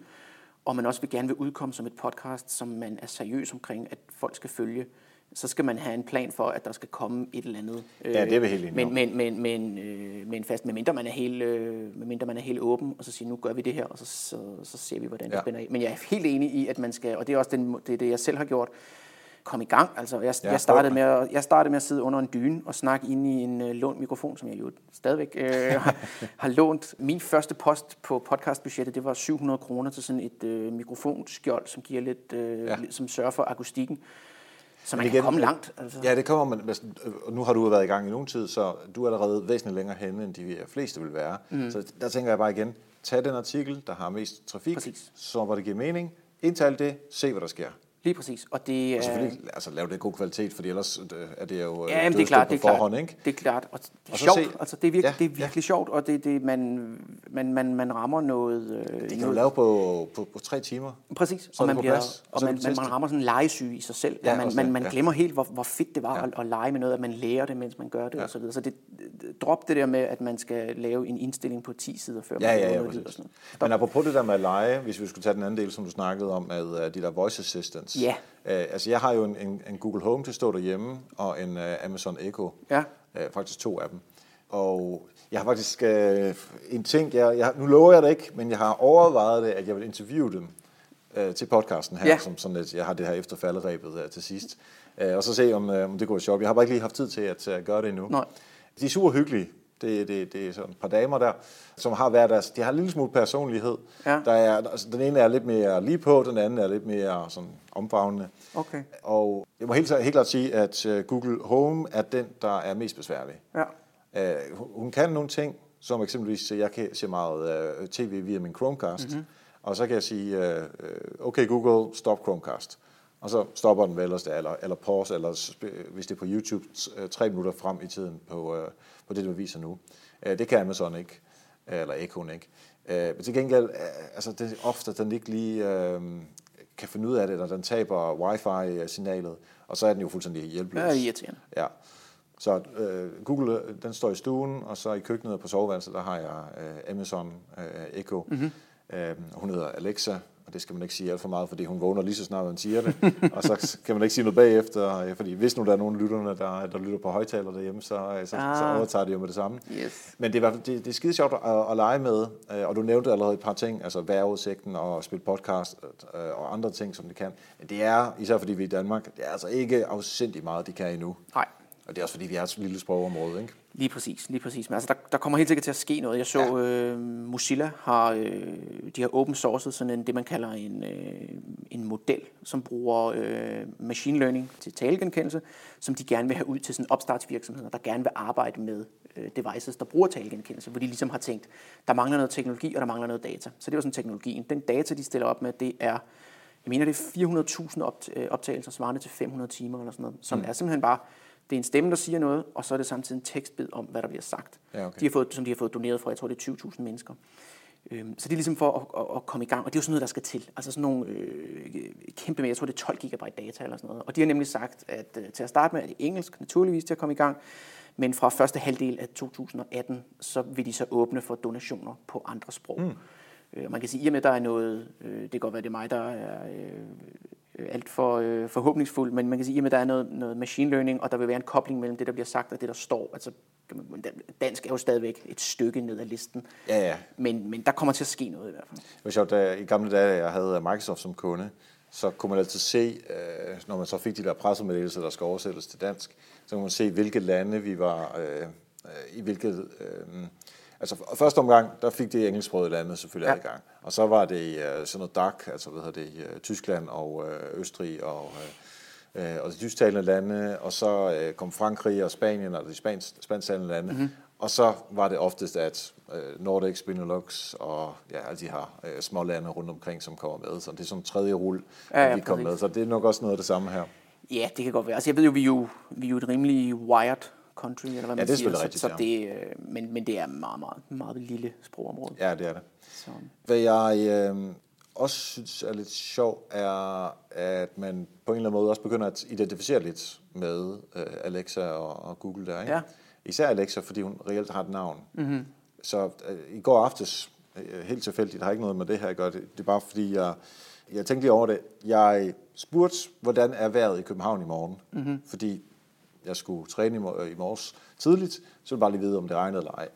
og man også vil gerne vil udkomme som et podcast, som man er seriøs omkring, at folk skal følge, så skal man have en plan for, at der skal komme et eller andet. ja, det er vi helt enige men, men, men, men, øh, men fast, medmindre man, er helt, øh, medmindre man er helt åben, og så siger, nu gør vi det her, og så, så, så ser vi, hvordan det ja. spænder af. Men jeg er helt enig i, at man skal, og det er også den, det, er det, jeg selv har gjort, komme i gang. Altså, jeg, Ja, jeg, startede med at, jeg startede med at sidde under en dyne og snakke ind i en øh, lånt mikrofon, som jeg jo stadigvæk øh, har, har lånt. Min første post på podcastbudgettet, det var 700 kroner til sådan et øh, mikrofonskjold, som giver lidt, øh, Ja. som sørger for akustikken. Så man Men kan igen, komme øh, langt. Altså. Ja, det kommer man. øh, nu har du været i gang i nogen tid, så du er allerede væsentligt længere henne, end de fleste vil være. Mm. Så der tænker jeg bare igen, tag den artikel, der har mest trafik, Præcis. så hvor det giver mening. Indtal det, se hvad der sker. Lige præcis. Og det, Og er- selvfølgelig altså, lav det i god kvalitet, fordi ellers øh, er det jo øh, Ja, det er klart, på det er klart. forhånd, ikke? Det er klart, og det er Og sjovt. se- Altså, det er virkelig, Ja, det er virkelig sjovt, og det, det, man, man, man, man rammer noget... Øh, Det kan du noget lave på, på, på tre timer. Præcis, Så og man, bliver, plads, og og man, du man, man rammer sådan en legesyge i sig selv. Ja, Ja, man, man, man ja. glemmer helt, hvor, hvor fedt det var Ja. ja. at, at lege med noget, at man lærer det, mens man gør det Ja. ja. og så videre. Så det, drop det der med, at man skal lave en indstilling på 10 sider, før Ja, man ja, ja, noget. Men apropos det der med at lege, hvis vi skulle tage den anden del, som du snakkede om, med de der voice assistants. Ja. Uh, altså, jeg har jo en, en, en Google Home til at stå derhjemme, og en uh, Amazon Echo. Ja. Uh, faktisk to af dem. Og jeg har faktisk uh, en ting, jeg, jeg, nu lover jeg det ikke, men jeg har overvejet det, at jeg vil interviewe dem uh, til podcasten her, Ja. som sådan lidt, jeg har det her efter falderæbet uh, til sidst. Uh, og så se, om, uh, om det går sjovt. Jeg har bare ikke lige haft tid til at uh, gøre det endnu. Nej. De er super hyggelige. Det, det, det er sådan et par damer der, som har hver deres... De har en lille smule personlighed. Ja. Der er, altså, den ene er lidt mere lige på, den anden er lidt mere sådan omfavnende. Okay. Og jeg må helt, helt klart sige, at øh, Google Home er den, der er mest besværlig. Ja. Uh, hun- kan nogle ting, som eksempelvis, øh, jeg kan se meget uh, tv via min Chromecast, Mhm. mm-hmm. og så kan jeg sige, uh, okay Google, stop Chromecast. Og så stopper den vel, eller, eller pause, eller hvis det er på YouTube, t- tre minutter frem i tiden på, uh, på det, du viser nu. Uh, det kan Amazon ikke, uh, eller Echoen ikke. Uh, men til gengæld, altså det er ofte, den ikke lige kan finde ud af det, når den taber wifi-signalet, og så er den jo fuldstændig hjælpeløs. Ja, er irriterende. Ja. Så øh, Google, øh, den står i stuen, og så i køkkenet og på soveværelset, der har jeg øh, Amazon øh, Echo. Mhm. Mm-hmm. Øh, hun hedder Alexa, og det skal man ikke sige alt for meget, fordi hun vågner lige så snart, man siger det. og så kan man ikke sige noget bagefter, øh, fordi hvis nu der er nogen lytterne, der, der lytter på højtaler derhjemme, så, øh, så, ah. så overtager det jo med det samme. Yes. Men det er, i hvert fald- det, det er skide sjovt at, at lege med, øh, og du nævnte allerede et par ting, altså vejrudsigten og spille podcast øh, og andre ting, som det kan. Men det er, især fordi vi er i Danmark, det er altså ikke afsindigt meget, de kan endnu. Nej. Og det er også fordi, vi er et lille sprogområde, ikke? Lige præcis, lige præcis. Men altså, der, der kommer helt sikkert til at ske noget. Jeg så, ja. øh, Mozilla har, øh, de har open sourced sådan en, det man kalder en, øh, en model, som bruger øh, machine learning til talegenkendelse, som de gerne vil have ud til sådan opstartsvirksomheder, der gerne vil arbejde med øh, devices, der bruger talegenkendelse, hvor de ligesom har tænkt, der mangler noget teknologi, og der mangler noget data. Så det var sådan teknologien. Den data, de stiller op med, det er, jeg mener, det er 400.000 opt- øh, optagelser, svarende til 500 timer eller sådan noget, som mm. er simpelthen bare, det er en stemme, der siger noget, og så er det samtidig en tekstbid om, hvad der bliver sagt. Ja, okay. de har fået, som de har fået doneret fra, jeg tror det er 20.000 mennesker. Øhm, så det er ligesom for at, at, at komme i gang, og det er jo sådan noget, der skal til. Altså sådan nogle øh, kæmpe med, jeg tror det er 12 gigabyte data eller sådan noget. Og de har nemlig sagt, at øh, til at starte med er det engelsk, naturligvis til at komme i gang, men fra første halvdel af 2018, så vil de så åbne for donationer på andre sprog. Mm. Øh, man kan sige, at i og med, at der er noget, øh, det kan godt være, det er mig, der er øh, alt for øh, forhåbningsfuld, men man kan sige, at der er noget, noget machine learning, og der vil være en kobling mellem det, der bliver sagt, og det, der står. Altså, dansk er jo stadigvæk et stykke ned ad listen, Ja, ja. men, men der kommer til at ske noget i hvert fald. Det var sjovt, da i gamle dage, jeg havde Microsoft som kunde, så kunne man altid se, øh, når man så fik de der pressemeddelelser, der skal oversættes til dansk, så kunne man se, hvilke lande vi var, øh, øh, i hvilket... Øh, altså første omgang, der fik det engelsksprogede lande selvfølgelig Ja. adgang. Og så var det øh, sådan noget DAC, altså hvad hedder det, øh, Tyskland og øh, Østrig og... Øh, øh, og de tysktalende lande, og så øh, kom Frankrig og Spanien, altså de spans, spansktalende lande. Mm-hmm. Og så var det oftest, at øh, Nordics, Benelux og ja, alle de her øh, små lande rundt omkring, som kommer med. Så det er sådan en tredje rulle, Ja, ja, vi kom med. Så det er nok også noget af det samme her. Ja, det kan godt være. Altså, jeg ved jo, vi er jo, vi er jo et rimelig wired country, eller hvad man det er siger. så, rigtigt, så ja. det, øh, men, men det er meget, meget, meget lille sprogområde. Ja, det er det. Så, Hvad jeg øh, også synes er lidt sjov, er, at man på en eller anden måde også begynder at identificere lidt med øh, Alexa og, og Google der. Ikke? Ja. Især Alexa, fordi hun reelt har et navn. Mm-hmm. Så øh, i går aftes, øh, helt tilfældigt, har ikke noget med det her at gøre, det, det er bare fordi, jeg, jeg tænkte lige over det. Jeg spurgte, hvordan er vejret i København i morgen? Mm-hmm. Fordi jeg skulle træne i, mor- i morges tidligt, så ville jeg bare lige vide, om det regnede eller ej.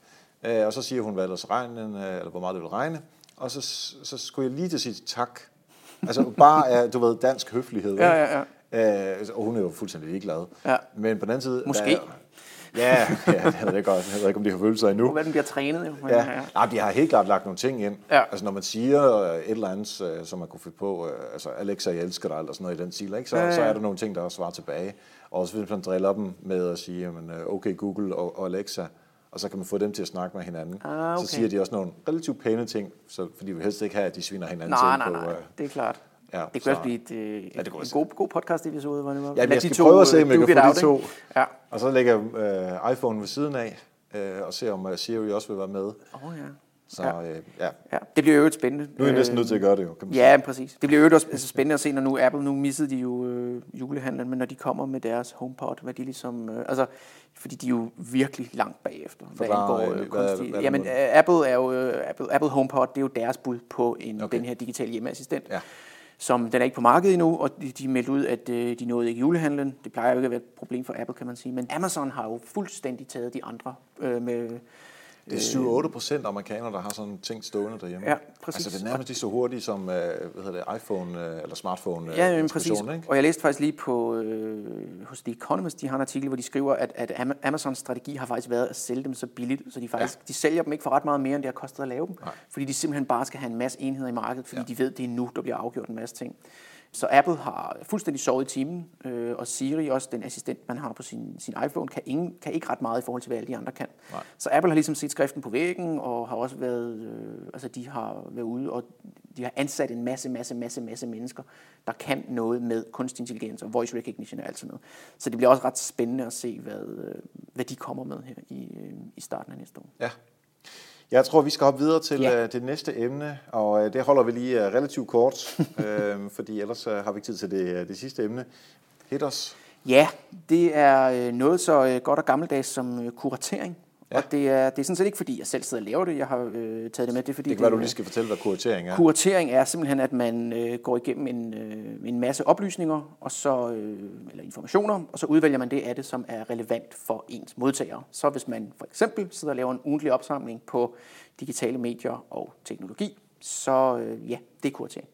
Øh, og så siger hun, hvad ellers regnen, eller hvor meget det vil regne. Og så, så skulle jeg lige til sige tak. Altså bare af, du ved, dansk høflighed. Ja, ikke? ja, Øh, og hun er jo fuldstændig ligeglad. Ja. Men på den anden side... Måske. Der, ja, ja, jeg ved ikke, jeg ved ikke, om de har følelser endnu. Hvad den bliver trænet jo. Men, Ja. Nej, de har helt klart lagt nogle ting ind. Ja. Altså når man siger øh, et eller andet, øh, som man kunne finde på, altså Alexa, jeg elsker dig, eller sådan noget i den stil, ikke? Så, Ja, ja. så er der nogle ting, der også svarer tilbage. Og også hvis man driller dem med at sige, jamen, øh, okay Google og, og Alexa, og så kan man få dem til at snakke med hinanden. Ah, okay. Så siger de også nogle relativt pæne ting, så, fordi vi helst ikke have, at de sviner hinanden Nej, til nej, på... nej, øh, det er klart. ja, Det kunne så- også blive et, øh, det kunne en god, god podcast-episode, hvor det var. Ja, jeg de skal prøve at se, om jeg kan få de to. Ja. Og så lægger øh, iPhone ved siden af, øh, og ser om øh, Siri også vil være med. Åh oh, ja. Så Ja. øh, ja, ja. Det bliver jo spændende. nu er jeg næsten Øh, nødt til at gøre det jo, kan man sige. Ja, præcis. Det bliver jo også altså, spændende at se, når nu Apple, nu missede de jo øh, julehandlen, men når de kommer med deres HomePod, hvad de ligesom, øh, altså, fordi de er jo virkelig langt bagefter, hvad Forklar, angår øh, hvad kunstig. hvad Jamen, øh, Apple er jo, øh, Apple, Apple HomePod, det er jo deres bud på en, okay. den her digitale hjemmeassistent. Ja. Som den er ikke på markedet endnu, og de, de meldte ud, at øh, de nåede ikke julehandlen. Det plejer jo ikke at være et problem for Apple, kan man sige. Men Amazon har jo fuldstændig taget de andre øh, med, Det er 7-8 procent amerikanere, der har sådan ting stående derhjemme. Ja, præcis. Altså det er nærmest lige så hurtigt som øh, hvad hedder det, iPhone øh, eller smartphone øh, Ja, jamen, præcis. Ikke? Og jeg læste faktisk lige på øh, hos The Economist, de har en artikel, hvor de skriver, at, at Ama- Amazons strategi har faktisk været at sælge dem så billigt, så de faktisk ja. de sælger dem ikke for ret meget mere, end det har kostet at lave dem. Nej. Fordi de simpelthen bare skal have en masse enheder i markedet, fordi ja. de ved, det er nu, der bliver afgjort en masse ting. Så Apple har fuldstændig sovet i timen, øh, og Siri, også den assistent, man har på sin, sin iPhone, kan, ingen, kan ikke ret meget i forhold til, hvad alle de andre kan. Nej. Så Apple har ligesom set skriften på væggen, og har også været, øh, altså de har været ude, og de har ansat en masse, masse, masse, masse mennesker, der kan noget med kunstig intelligens og voice recognition og alt sådan noget. Så det bliver også ret spændende at se, hvad, øh, hvad de kommer med her i, øh, i starten af næste år. Ja. Jeg tror, vi skal hoppe videre til Ja. ja. det næste emne, og øh, det holder vi lige øh, relativt kort, øh, fordi ellers øh, har vi ikke tid til det, øh, det sidste emne. Hit os. Ja, det er øh, noget så øh, godt og gammeldags som øh, kuratering. Ja. Og det er, det er sådan set ikke, fordi jeg selv sidder og laver det. Jeg har øh, taget det med. Det er, fordi Det kan være, du lige skal fortælle, hvad kuratering er. Kuratering er simpelthen, at man øh, går igennem en, øh, en masse oplysninger, og så, øh, eller informationer, og så udvælger man det af det, som er relevant for ens modtagere. Så hvis man for eksempel sidder og laver en ugentlig opsamling på digitale medier og teknologi, så øh, ja, det er kuratering.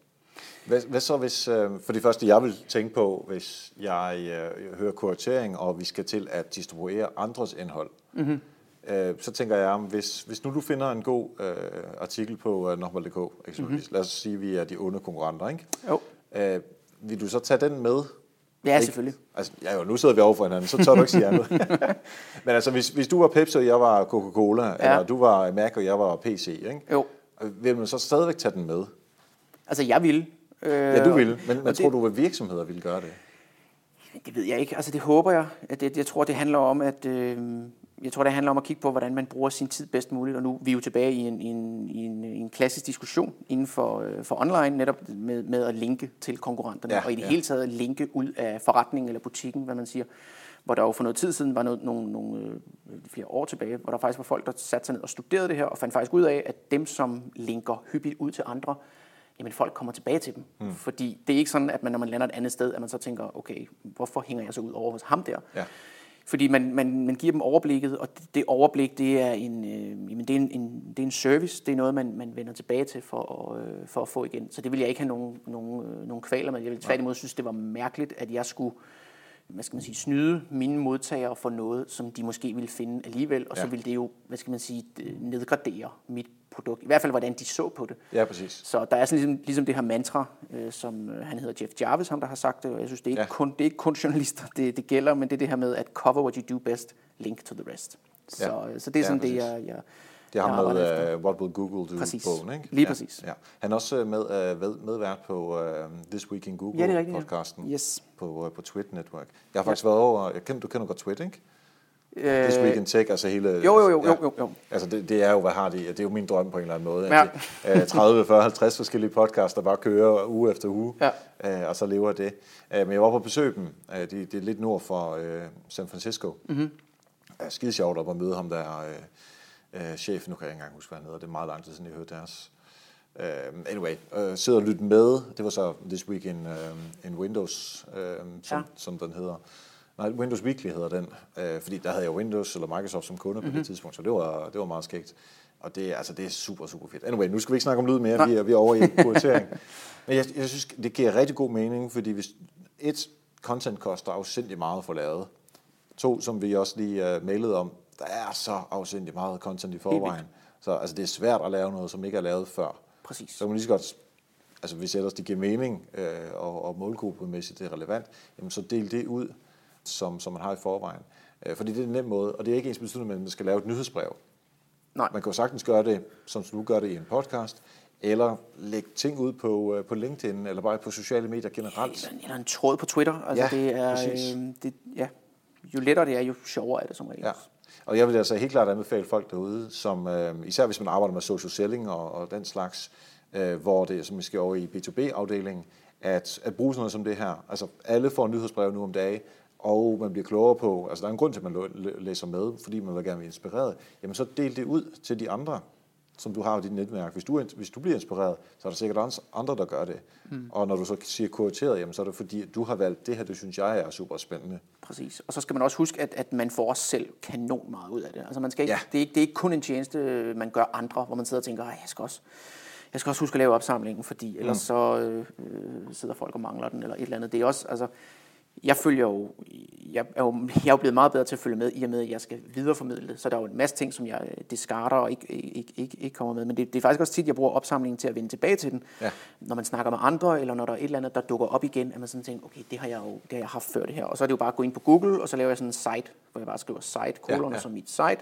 Hvad, hvad så hvis, øh, for det første jeg vil tænke på, hvis jeg øh, hører kuratering, og vi skal til at distribuere andres indhold, mm-hmm. Øh, så tænker jeg, hvis, hvis nu du finder en god øh, artikel på øh, Normal.dk, eksempelvis, mm-hmm. lad os sige, at vi er de onde konkurrenter, ikke? Jo. Øh, vil du så tage den med? Ja, Ikke? selvfølgelig. Altså, ja, jo, nu sidder vi over for hinanden, så tør du ikke sige andet. Men altså, hvis, hvis du var Pepsi, og jeg var Coca-Cola, ja. eller du var Mac, og jeg var PC, ikke? Jo. vil man så stadigvæk tage den med? Altså, jeg vil. Øh, Ja, du vil, men, og tror du, at virksomheder vil gøre det? Det ved jeg ikke. Altså det håber jeg. Det, jeg tror, det handler om at øh, jeg tror, det handler om at kigge på, hvordan man bruger sin tid bedst muligt. Og nu vi er vi jo tilbage i en, i en, i en, en klassisk diskussion inden for, øh, for online, netop med, med at linke til konkurrenterne. Ja, og i det ja. hele taget linke ud af forretningen eller butikken, hvad man siger. Hvor der jo for noget tid siden var noget, nogle, nogle øh, flere år tilbage, hvor der faktisk var folk, der satte sig ned og studerede det her, og fandt faktisk ud af, at dem, som linker hyppigt ud til andre, jamen folk kommer tilbage til dem. Mm. Fordi det er ikke sådan, at man, når man lander et andet sted, at man så tænker, okay, hvorfor hænger jeg så ud over hos ham der? Ja. Fordi man, man, man giver dem overblikket, og det, det overblik, det er en, øh, jamen det er en, en, det er en service, det er noget, man, man vender tilbage til for at, øh, for at få igen. Så det vil jeg ikke have nogen, nogen, øh, nogen kvaler med. Jeg vil tværtimod synes, det var mærkeligt, at jeg skulle hvad skal man sige, snyde mine modtagere for noget, som de måske ville finde alligevel, og så Ja. ville det jo, hvad skal man sige, nedgradere mit produkt. I hvert fald, hvordan de så på det. Ja, præcis. Så der er sådan ligesom, ligesom det her mantra, øh, som øh, han hedder Jeff Jarvis, ham der har sagt det, og jeg synes, det er ikke, Ja. ja. kun, det er ikke kun journalister, det, det gælder, men det er det her med at cover what you do best, link to the rest. Så, Ja. øh, så det er Ja, sådan det, præcis. jeg, jeg, Det jeg ham arbejder efter. med uh, What Will Google Do Præcis. bogen, ikke? Lige ja, præcis. Ja. Han er også med, uh, medvært på uh, This Week in Google Ja, det er rigtigt, ja. podcasten Yes. på, uh, på Twit Network. Jeg har faktisk været over, jeg kender, du kender godt Twit, ikke? Øh, This Week in Tech, altså hele... jo, jo, jo, jo, jo, jo. Altså det, det er jo, hvad har de? Det er jo min drøm på en eller anden måde. Ja. At det, uh, 30, 40, 50 forskellige podcasts, der bare kører uge efter uge, Ja. uh, og så lever det. Uh, men jeg var på besøg dem. Det, det er lidt nord for San Francisco. Mm-hmm. Uh, skide sjovt op at møde ham der, chefen, nu kan jeg ikke engang huske, hvad han hedder. Det er meget lang tid siden, jeg hørte deres. Uh, anyway, uh, sidder og lytte med. Det var så This Week in, uh, in Windows, uh, som, Ja. som den hedder. Nej, Windows Weekly hedder den, øh, fordi der havde jeg Windows eller Microsoft som kunde mm-hmm. på det tidspunkt, så det var, det var meget skægt. Og det, er- altså, det er super, super fedt. Anyway, nu skal vi ikke snakke om lyd mere, vi er, vi er over i prioritering. Men jeg, jeg synes, det giver rigtig god mening, fordi hvis et content koster afsindig meget at få lavet. To, som vi også lige uh, mailede om, der er så afsindig meget content i forvejen. Så altså, det er svært at lave noget, som ikke er lavet før. Præcis. Så man lige så godt, altså hvis ellers det giver mening øh, og, og målgruppemæssigt det er relevant, jamen så del det ud, som, som man har i forvejen. Øh, fordi det er en nem måde, og det er ikke ens betydning, at man skal lave et nyhedsbrev. Nej. Man kan jo sagtens gøre det, som du gør det i en podcast, eller lægge ting ud på, øh, på LinkedIn, eller bare på sociale medier generelt. Eller, eller en tråd på Twitter. Altså, Ja, det er, præcis. øh, det, ja. Jo lettere det er, jo sjovere er det som regel. Ja. Og jeg vil altså helt klart anbefale folk derude, som øh, især hvis man arbejder med social selling og, og den slags, øh, hvor det som vi skal over i B2B-afdelingen, at, at bruge sådan noget som det her. Altså alle får nyhedsbrev nu om dagen, og man bliver klogere på, altså der er en grund til, at man læ- læser med, fordi man vil gerne være inspireret. Jamen så del det ud til de andre, som du har i dit netværk. Hvis du, hvis du bliver inspireret, så er der sikkert andre, der gør det. Mm. Og når du så siger kurateret, jamen så er det fordi, at du har valgt det her, det synes jeg er super spændende. Præcis. Og så skal man også huske, at, at man får også selv kanon meget ud af det. Altså man skal ikke, Ja. det, er ikke, det er ikke kun en tjeneste, man gør andre, hvor man sidder og tænker, "Ej, jeg skal også, jeg skal også huske at lave opsamlingen, fordi ellers mm. så øh, øh, sidder folk og mangler den, eller et eller andet. Det er også, altså, jeg følger jo, jeg er jo, jeg er jo blevet meget bedre til at følge med, i og med, at jeg skal videreformidle det. Så der er jo en masse ting, som jeg øh, discarder og ikke, ikke, ikke, ikke kommer med. Men det, det er faktisk også tit, jeg bruger opsamlingen til at vende tilbage til den. Ja. Når man snakker med andre, eller når der er et eller andet, der dukker op igen, at man sådan tænker, okay, det har jeg jo det har jeg haft før det her. Og så er det jo bare at gå ind på Google, og så laver jeg sådan en site, hvor jeg bare skriver site, kolon, Ja, ja, som mit site.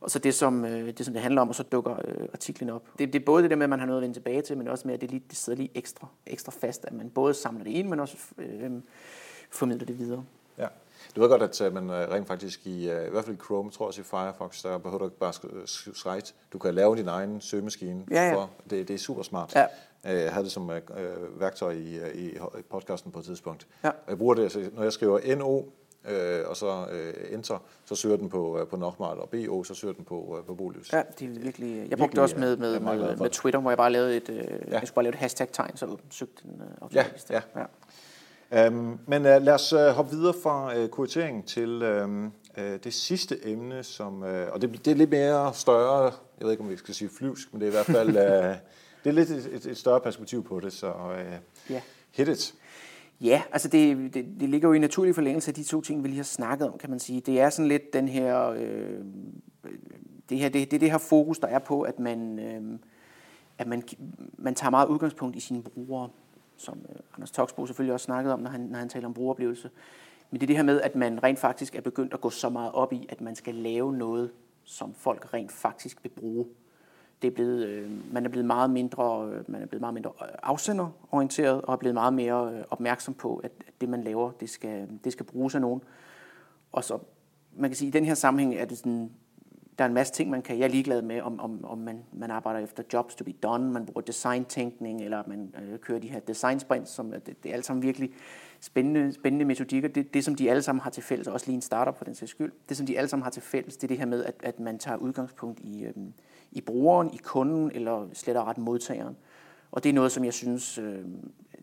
Og så det, som øh, det, som det handler om, og så dukker øh, artiklen op. Det, det er både det der med, at man har noget at vende tilbage til, men også med, at det, lige, det sidder lige ekstra, ekstra fast, at man både samler det ind, men også øh, formidler det videre. Ja. Du ved godt, at øh, man øh, rent faktisk i, øh, i hvert fald i Chrome, tror jeg i Firefox, der behøver du ikke bare skrive. Du kan lave din egen søgemaskine. Ja, ja. For, det, det er super smart. Ja. Jeg havde det som øh, værktøj i, i podcasten på et tidspunkt. Ja. Jeg bruger det, altså, når jeg skriver NO, øh, og så øh, enter, så søger den på, øh, på Nochmal, og BO, så søger den på, øh, på Bolus. Ja, det er virkelig... Jeg brugte Virkelig, det også ja. med, med, med, med. Twitter, hvor jeg bare lavede et, øh, Ja. jeg skulle bare lave et hashtag-tegn, så søgte den øh, Ja, automatisk. ja. ja. Øhm, men øh, lad os øh, hoppe videre fra øh, kuratering til øhm, øh, det sidste emne, som, øh, og det, det er lidt mere større, jeg ved ikke, om vi skal sige flyvsk, men det er i hvert fald øh, det er lidt et, et, et større perspektiv på det, så øh, Ja. hit it. Ja, altså det, det, det ligger jo i naturlig forlængelse af de to ting, vi lige har snakket om, kan man sige. Det er sådan lidt den her, øh, det her, det, det, det her fokus, der er på, at man, øh, at man, man tager meget udgangspunkt i sine brugere, som øh, Anders Toksbo selvfølgelig også snakkede om, når han, når han taler om brugeroplevelse. Men det er det her med, at man rent faktisk er begyndt at gå så meget op i, at man skal lave noget, som folk rent faktisk vil bruge. Det er blevet, øh, man er blevet meget mindre, øh, man er blevet meget mindre øh, afsenderorienteret og er blevet meget mere øh, opmærksom på, at det man laver, det skal, det skal bruges af nogen. Og så, man kan sige, i den her sammenhæng er det sådan, der er en masse ting, man kan, jeg er ligeglad med, om, om, om man, man arbejder efter jobs to be done, man bruger design-tænkning, eller man øh, kører de her design sprints, som det, det er alt sammen virkelig spændende, spændende metodikker. Det, det, som de alle sammen har til fælles, også lige en startup for den sags skyld, det, som de alle sammen har til fælles, det er det her med, at, at man tager udgangspunkt i, øh, i brugeren, i kunden, eller slet og ret modtageren. Og det er noget, som jeg synes, øh,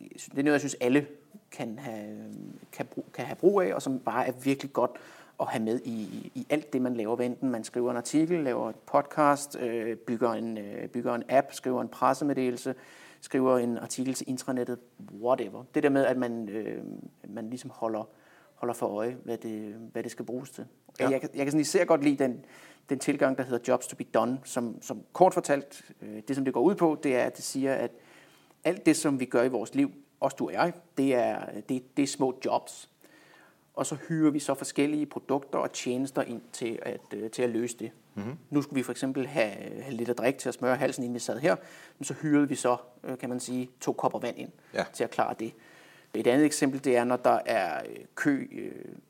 det er noget, jeg synes, alle kan have, øhm, kan, brug, kan have brug af, og som bare er virkelig godt at have med i, i, alt det, man laver. Hvad enten man skriver en artikel, laver et podcast, øh, bygger, en, øh, bygger en app, skriver en pressemeddelelse, skriver en artikel til intranettet, whatever. Det der med, at man, øh, man ligesom holder, holder for øje, hvad det, hvad det skal bruges til. Ja. Ja. Jeg, kan- jeg kan sådan især godt lide den, den tilgang, der hedder jobs to be done, som, som kort fortalt, øh, det som det går ud på, det er, at det siger, at alt det, som vi gør i vores liv, også du og jeg, det er, det, det er små jobs. Og så hyrer vi så forskellige produkter og tjenester ind til at, øh, til at løse det. Mm-hmm. Nu skulle vi for eksempel have, have lidt at drikke til at smøre halsen, inden vi sad her. Men så hyrede vi så, øh, kan man sige, to kopper vand ind Ja. til at klare det. Et andet eksempel, det er, når der er øh, kø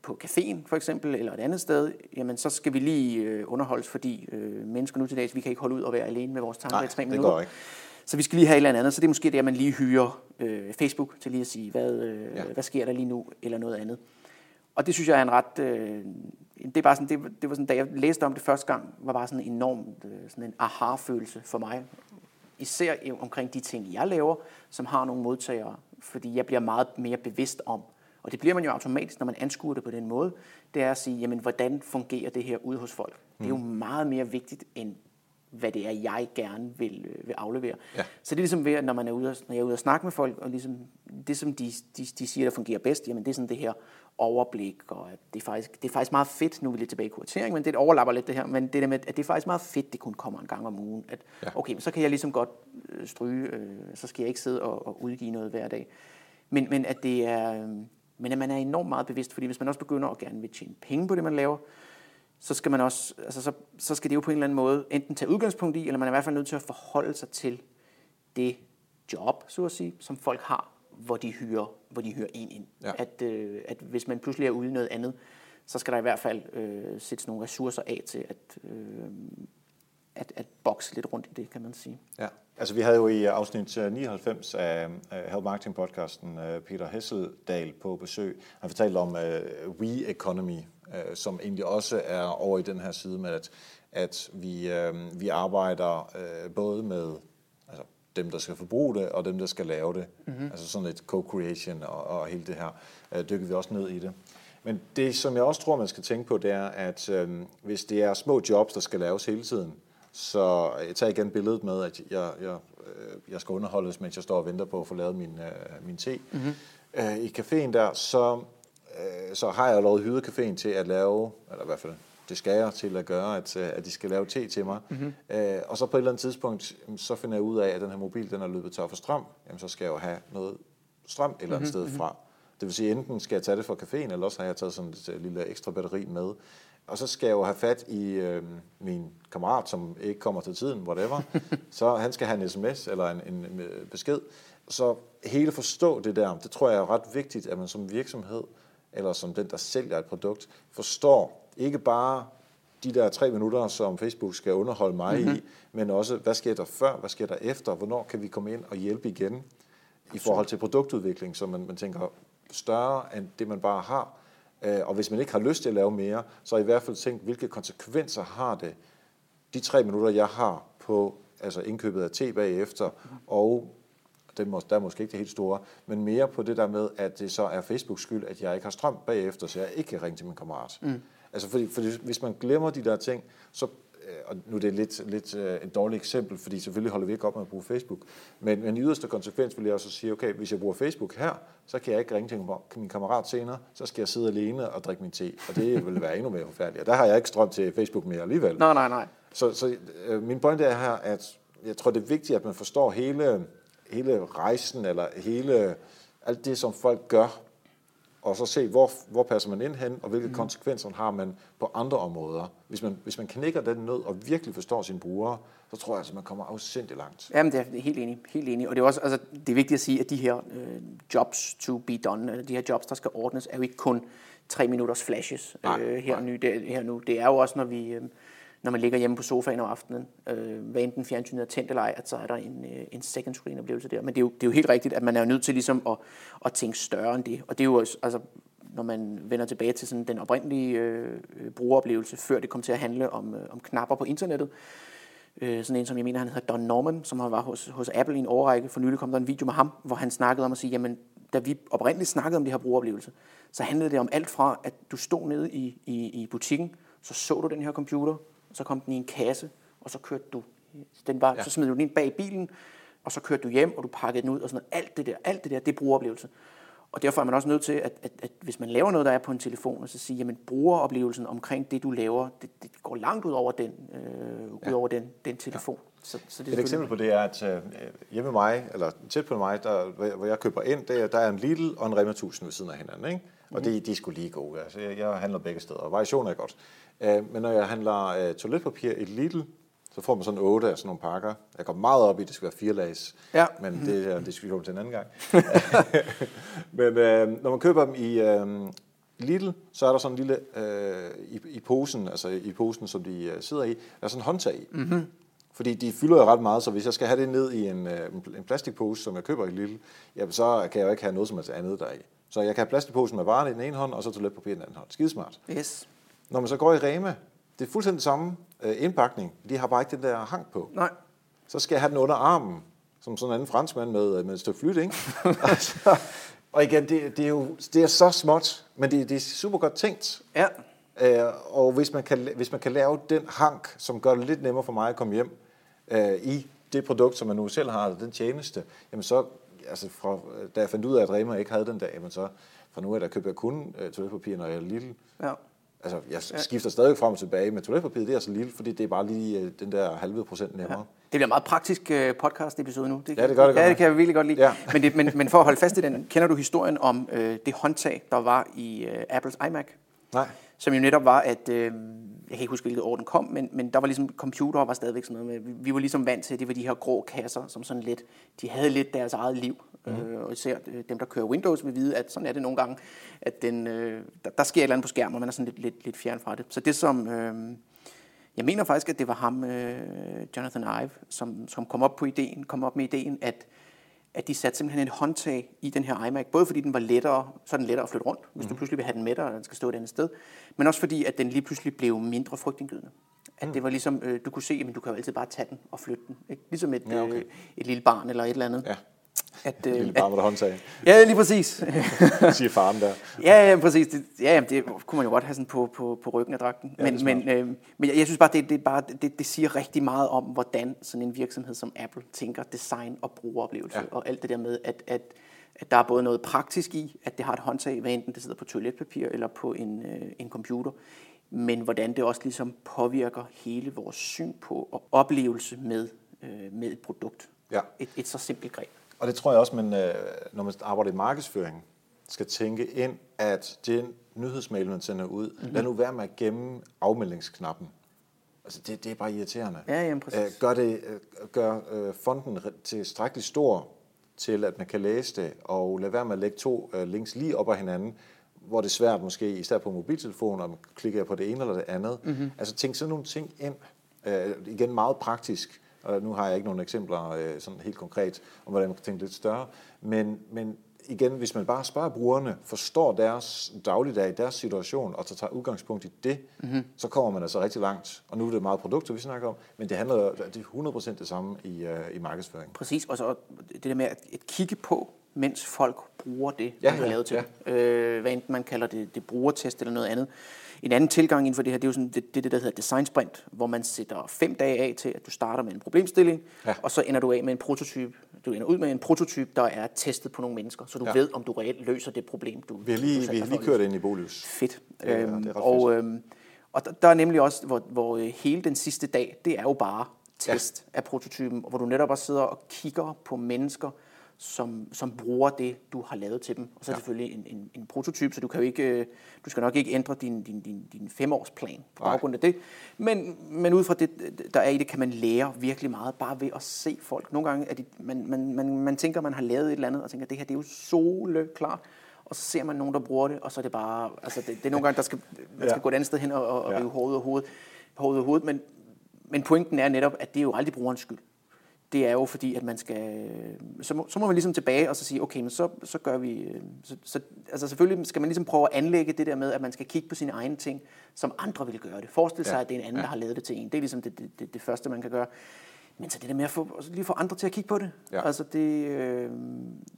på caféen for eksempel, eller et andet sted, jamen så skal vi lige underholdes, fordi mennesker nu til dags, vi kan ikke holde ud og være alene med vores tanker Nej, i tre det minutter. går ikke. Så vi skal lige have et eller andet. Så det er måske det, at man lige hyrer øh, Facebook til lige at sige, hvad, øh, ja. hvad sker der lige nu, eller noget andet. Og det synes jeg er en ret... Øh, det, er bare sådan, det, det var sådan, da jeg læste om det første gang, var bare sådan en enorm øh, sådan en aha-følelse for mig. Især omkring de ting, jeg laver, som har nogle modtagere. Fordi jeg bliver meget mere bevidst om, og det bliver man jo automatisk, når man anskuer det på den måde, det er at sige, jamen, hvordan fungerer det her ude hos folk? Det er jo meget mere vigtigt, end hvad det er, jeg gerne vil, øh, vil aflevere. Ja. Så det er ligesom ved, at når, man er ude og, når jeg er ude og snakke med folk, og ligesom det, som de, de, de siger, der fungerer bedst, jamen det er sådan det her overblik, og at det, er faktisk, det er faktisk meget fedt, nu er vi lidt tilbage i kuratering, men det overlapper lidt det her, men det der med, at det er faktisk meget fedt, det kun kommer en gang om ugen, at Ja. okay, men så kan jeg ligesom godt øh, stryge, øh, så skal jeg ikke sidde og, og udgive noget hver dag. Men, men at det er, øh, men at man er enormt meget bevidst, fordi hvis man også begynder at gerne vil tjene penge på det, man laver, så skal man også, altså så, så skal det jo på en eller anden måde enten tage udgangspunkt i, eller man er i hvert fald nødt til at forholde sig til det job, så at sige, som folk har, hvor de hyrer, hvor de hyrer en ind. Ja. At, øh, at hvis man pludselig er ude i noget andet, så skal der i hvert fald øh, sættes nogle ressourcer af til at, øh, at, at bokse lidt rundt i det, kan man sige. Ja. Altså vi havde jo i afsnit øh, 99 af af Help Marketing podcasten øh, Peter Hesseldal på besøg. Han fortalte om uh, We Economy, uh, som egentlig også er over i den her side med, at, at vi, uh, vi arbejder uh, både med dem, der skal forbruge det, og dem, der skal lave det. Mm-hmm. Altså sådan et co-creation og, og hele det her. Uh, dykker vi også ned i det. Men det, som jeg også tror, man skal tænke på, det er, at øh, hvis det er små jobs, der skal laves hele tiden, så jeg tager igen billedet med, at jeg, jeg, øh, jeg skal underholdes, mens jeg står og venter på at få lavet min, øh, min te. Mm-hmm. Øh, I caféen der, så, øh, så har jeg lovet hyret caféen til at lave, eller i hvert fald det skal jeg til at gøre, at, øh, at de skal lave te til mig. Mm-hmm. Øh, og så på et eller andet tidspunkt, så finder jeg ud af, at den her mobil, den er løbet tør for strøm. Jamen, så skal jeg jo have noget strøm et eller andet mm-hmm. sted fra. Det vil sige, enten skal jeg tage det fra caféen, eller også har jeg taget sådan et øh, lille ekstra batteri med. Og så skal jeg jo have fat i øh, min kammerat, som ikke kommer til tiden, whatever. så han skal have en sms eller en, en, en besked. Så hele forstå det der, det tror jeg er ret vigtigt, at man som virksomhed, eller som den, der sælger et produkt, forstår ikke bare de der tre minutter, som Facebook skal underholde mig mm-hmm. i, men også, hvad sker der før, hvad sker der efter, hvornår kan vi komme ind og hjælpe igen i forhold til produktudvikling, så man, man tænker større end det, man bare har. Øh, Og hvis man ikke har lyst til at lave mere, så i hvert fald tænk, hvilke konsekvenser har det, de tre minutter, jeg har på altså indkøbet af te bagefter, og det må, der er måske ikke det helt store, men mere på det der med, at det så er Facebooks skyld, at jeg ikke har strøm bagefter, så jeg ikke kan ringe til min kammerat. Mm. Altså fordi, fordi hvis man glemmer de der ting, så øh, og nu er det lidt, lidt øh, et dårligt eksempel, fordi selvfølgelig holder vi ikke op med at bruge Facebook, men, men i yderste konsekvens vil jeg også sige, okay, hvis jeg bruger Facebook her, så kan jeg ikke ringe til min kammerat senere, så skal jeg sidde alene og drikke min te, og det vil være endnu mere forfærdeligt. Og der har jeg ikke strøm til Facebook mere alligevel. Nej, nej, nej. Så, så øh, min pointe er her, at jeg tror, det er vigtigt, at man forstår hele, hele rejsen, eller hele alt det, som folk gør, og så se, hvor, hvor passer man ind hen, og hvilke mm. konsekvenser har man på andre områder. Hvis man, hvis man knækker den nød og virkelig forstår sine brugere, så tror jeg, at man kommer afsindig langt. Jamen, det er helt enig, helt enig. Og det er også, altså, det er vigtigt at sige, at de her øh, jobs to be done, eller de her jobs, der skal ordnes, er jo ikke kun tre minutters flashes Nej, øh, her, nej. ny, det, her nu. Det er jo også, når vi, øh, når man ligger hjemme på sofaen om aftenen, øh, hvad enten fjernsynet er tændt eller ej, at så er der en, øh, en second screen oplevelse der. Men det er, jo, det er jo helt rigtigt, at man er jo nødt til ligesom at, at tænke større end det. Og det er jo også, altså, når man vender tilbage til sådan den oprindelige øh, brugeroplevelse, før det kom til at handle om, øh, om knapper på internettet, øh, sådan en som jeg mener, han hedder Don Norman, som har var hos, hos Apple i en årrække. For nylig kom der en video med ham, hvor han snakkede om at sige, jamen, da vi oprindeligt snakkede om det her brugeroplevelse, så handlede det om alt fra, at du stod nede i, i, i butikken, så så du den her computer, så kom den i en kasse, og så kørte du, den var, ja. så smed du den ind bag i bilen, og så kørte du hjem, og du pakkede den ud, og sådan noget. Alt det der, alt det der, det er brugeroplevelse. Og derfor er man også nødt til, at, at, at hvis man laver noget, der er på en telefon, og så sige, jamen brugeroplevelsen omkring det, du laver, det, det går langt ud over den, øh, ud over den, den telefon. Så, så det er Et eksempel på det er, at øh, hjemme med mig, eller tæt på mig, der, hvor- jeg køber ind, det er, der er en Lidl og en Rema 1000 ved siden af hinanden. Ikke? Og de, de er sgu lige gode. Altså, jeg, jeg handler begge steder, og variation er godt. Øh, men når jeg handler øh, toiletpapir i Lidl, så får man sådan otte af sådan nogle pakker. Jeg går meget op i, at det skal være fire lags, Ja. men det er en diskussion til en anden gang. men øh, når man køber dem i øh, Lidl, så er der sådan en lille, øh, i, i posen, altså i posen, som de øh, sidder i, der er sådan en håndtag i. Mm-hmm. Fordi de fylder jo ret meget, så hvis jeg skal have det ned i en, øh, en plastikpose, som jeg køber i Lidl, jamen så kan jeg jo ikke have noget som helst andet deri. Så jeg kan have plastikposen med varen i den ene hånd, og så toiletpapir i den anden hånd. Skidesmart. Yes. Når man så går i Rema, det er fuldstændig samme øh, indpakning. De har bare ikke den der hang på. Nej. Så skal jeg have den under armen, som sådan en anden franskmand med, med et stykke flyt, ikke? altså, og igen, det, det, er jo det er så småt, men det, det er super godt tænkt. Ja. Øh, og hvis man, kan, hvis man kan lave den hank, som gør det lidt nemmere for mig at komme hjem, øh, i det produkt, som man nu selv har, den tjeneste, jamen så, altså fra, da jeg fandt ud af, at Rema ikke havde den der, jamen så fra nu af, der køber jeg kun øh, toiletpapir, når jeg er lille. Ja. Altså, jeg skifter stadig frem og tilbage, men toiletpapir, det er så lille, fordi det er bare lige øh, den der halve procent nemmere. Ja. Det bliver en meget praktisk øh, podcast-episode nu. Det, ja, det gør det godt. Ja, det kan jeg virkelig godt lide. Ja. Men, det, men, men for at holde fast i den, kender du historien om øh, det håndtag, der var i øh, Apples iMac? Nej. Som jo netop var, at, øh, jeg kan ikke huske, hvilket år den kom, men, men der var ligesom, computer var stadigvæk sådan noget med, vi var ligesom vant til, at det var de her grå kasser, som sådan lidt, de havde lidt deres eget liv. Mm. Øh, og især øh, dem, der kører Windows, vil vide, at sådan er det nogle gange, at den, øh, der, der sker et eller andet på skærmen, og man er sådan lidt, lidt, lidt fjern fra det. Så det som, øh, jeg mener faktisk, at det var ham, øh, Jonathan Ive, som, som kom op på ideen, kom op med ideen, at at de satte simpelthen et håndtag i den her iMac, både fordi den var lettere, så den lettere at flytte rundt, hvis mm. du mhm. pludselig vil have den med dig, og den skal stå et andet sted, men også fordi, at den lige pludselig blev mindre frygtindgydende. At mm. det var ligesom, øh, du kunne se, at du kan jo altid bare tage den og flytte den. Ikke? Ligesom et, ja, okay. øh, et lille barn eller et eller andet. Ja. At, øh, lille med håndtag. Ja, lige præcis. Siger faren der. Ja, ja præcis. Det, ja, det kunne man jo godt have sådan på, på, på ryggen af dragten. Ja, men, men, øh, men jeg, jeg synes bare, det, det, bare det, det siger rigtig meget om, hvordan sådan en virksomhed som Apple tænker design og brugeroplevelse. Ja. Og alt det der med, at, at, at der er både noget praktisk i, at det har et håndtag, hvad enten det sidder på toiletpapir eller på en, øh, en computer, men hvordan det også ligesom påvirker hele vores syn på og oplevelse med, øh, med et produkt. Ja. Et, et så simpelt greb. Og det tror jeg også, man, øh, når man arbejder i markedsføring, skal tænke ind, at den nyhedsmail, man sender ud, mm-hmm. lad nu være med at gemme afmeldingsknappen. Altså, det, det er bare irriterende. Ja, jamen, præcis. Øh, gør, det, gør øh, fonden tilstrækkeligt stor til, at man kan læse det, og lad være med at lægge to links lige op ad hinanden, hvor det er svært måske, i stedet på mobiltelefonen, om klikker jeg på det ene eller det andet. Mm-hmm. Altså tænk sådan nogle ting ind. Øh, igen meget praktisk. Og nu har jeg ikke nogen eksempler øh, sådan helt konkret om, hvordan man kan tænke lidt større. Men, men igen, hvis man bare spørger brugerne, forstår deres dagligdag, deres situation, og så tager udgangspunkt i det, mm-hmm. så kommer man altså rigtig langt. Og nu er det meget produkter, vi snakker om, men det handler det er 100% det samme i, uh, i markedsføring. Præcis, og så det der med at, at kigge på, mens folk bruger det, ja, man har ja, lavet til ja. øh, Hvad enten man kalder det, det brugertest eller noget andet. En anden tilgang inden for det her, det er jo sådan, det, det, der hedder design sprint, hvor man sætter fem dage af til, at du starter med en problemstilling, ja. og så ender du af med en prototype. Du ender ud med en prototype, der er testet på nogle mennesker, så du ja. ved, om du reelt løser det problem, du Vi har lige, du vi har lige kørt ind i Bolius. Fedt. Ja, øhm, det er og, øhm, og der, der er nemlig også, hvor, hvor øh, hele den sidste dag, det er jo bare test ja. af prototypen, hvor du netop også sidder og kigger på mennesker, som, som bruger det, du har lavet til dem. Og så ja. selvfølgelig en, en, en prototyp, så du kan jo ikke, øh, du skal nok ikke ændre din, din, din, din femårsplan på baggrund af det. Men, men ud fra det, der er i det, kan man lære virkelig meget, bare ved at se folk. Nogle gange er de, man, man, man, man tænker, man har lavet et eller andet, og tænker, det her det er jo soleklart. Og så ser man nogen, der bruger det, og så er det bare, altså det, det er nogle gange, der skal, man skal ja. gå et andet sted hen og, og, og ja. rive hovedet og hovedet, hovedet hovedet. Men, men pointen er netop, at det er jo aldrig brugerens skyld det er jo fordi, at man skal, så må, så må man ligesom tilbage og så sige, okay, men så, så gør vi, så, så, altså selvfølgelig skal man ligesom prøve at anlægge det der med, at man skal kigge på sine egne ting, som andre vil gøre det. Forestil sig, ja. at det er en anden, ja. der har lavet det til en. Det er ligesom det, det, det, det første, man kan gøre. Men så det der med at få, lige få andre til at kigge på det. Ja. Altså det, øh,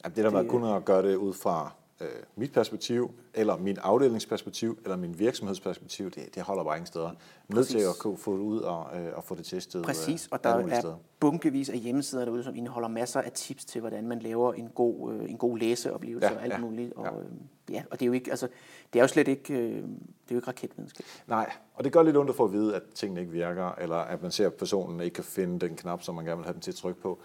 ja, det der med kun at gøre det ud fra øh, mit perspektiv, eller min afdelingsperspektiv, eller min virksomhedsperspektiv, det, det holder bare ingen steder. Nødt til at kunne få det ud og, øh, og få det testet. Præcis, øh, og der er steder. bunkevis af hjemmesider derude, som indeholder masser af tips til, hvordan man laver en god, øh, en god læseoplevelse ja, og alt ja, muligt. Og, ja. Øh, ja, og det er jo ikke, altså, det er jo slet ikke, øh, det er jo ikke raketvidenskab. Nej, og det gør lidt ondt at få at vide, at tingene ikke virker, eller at man ser, at personen ikke kan finde den knap, som man gerne vil have den til at trykke på.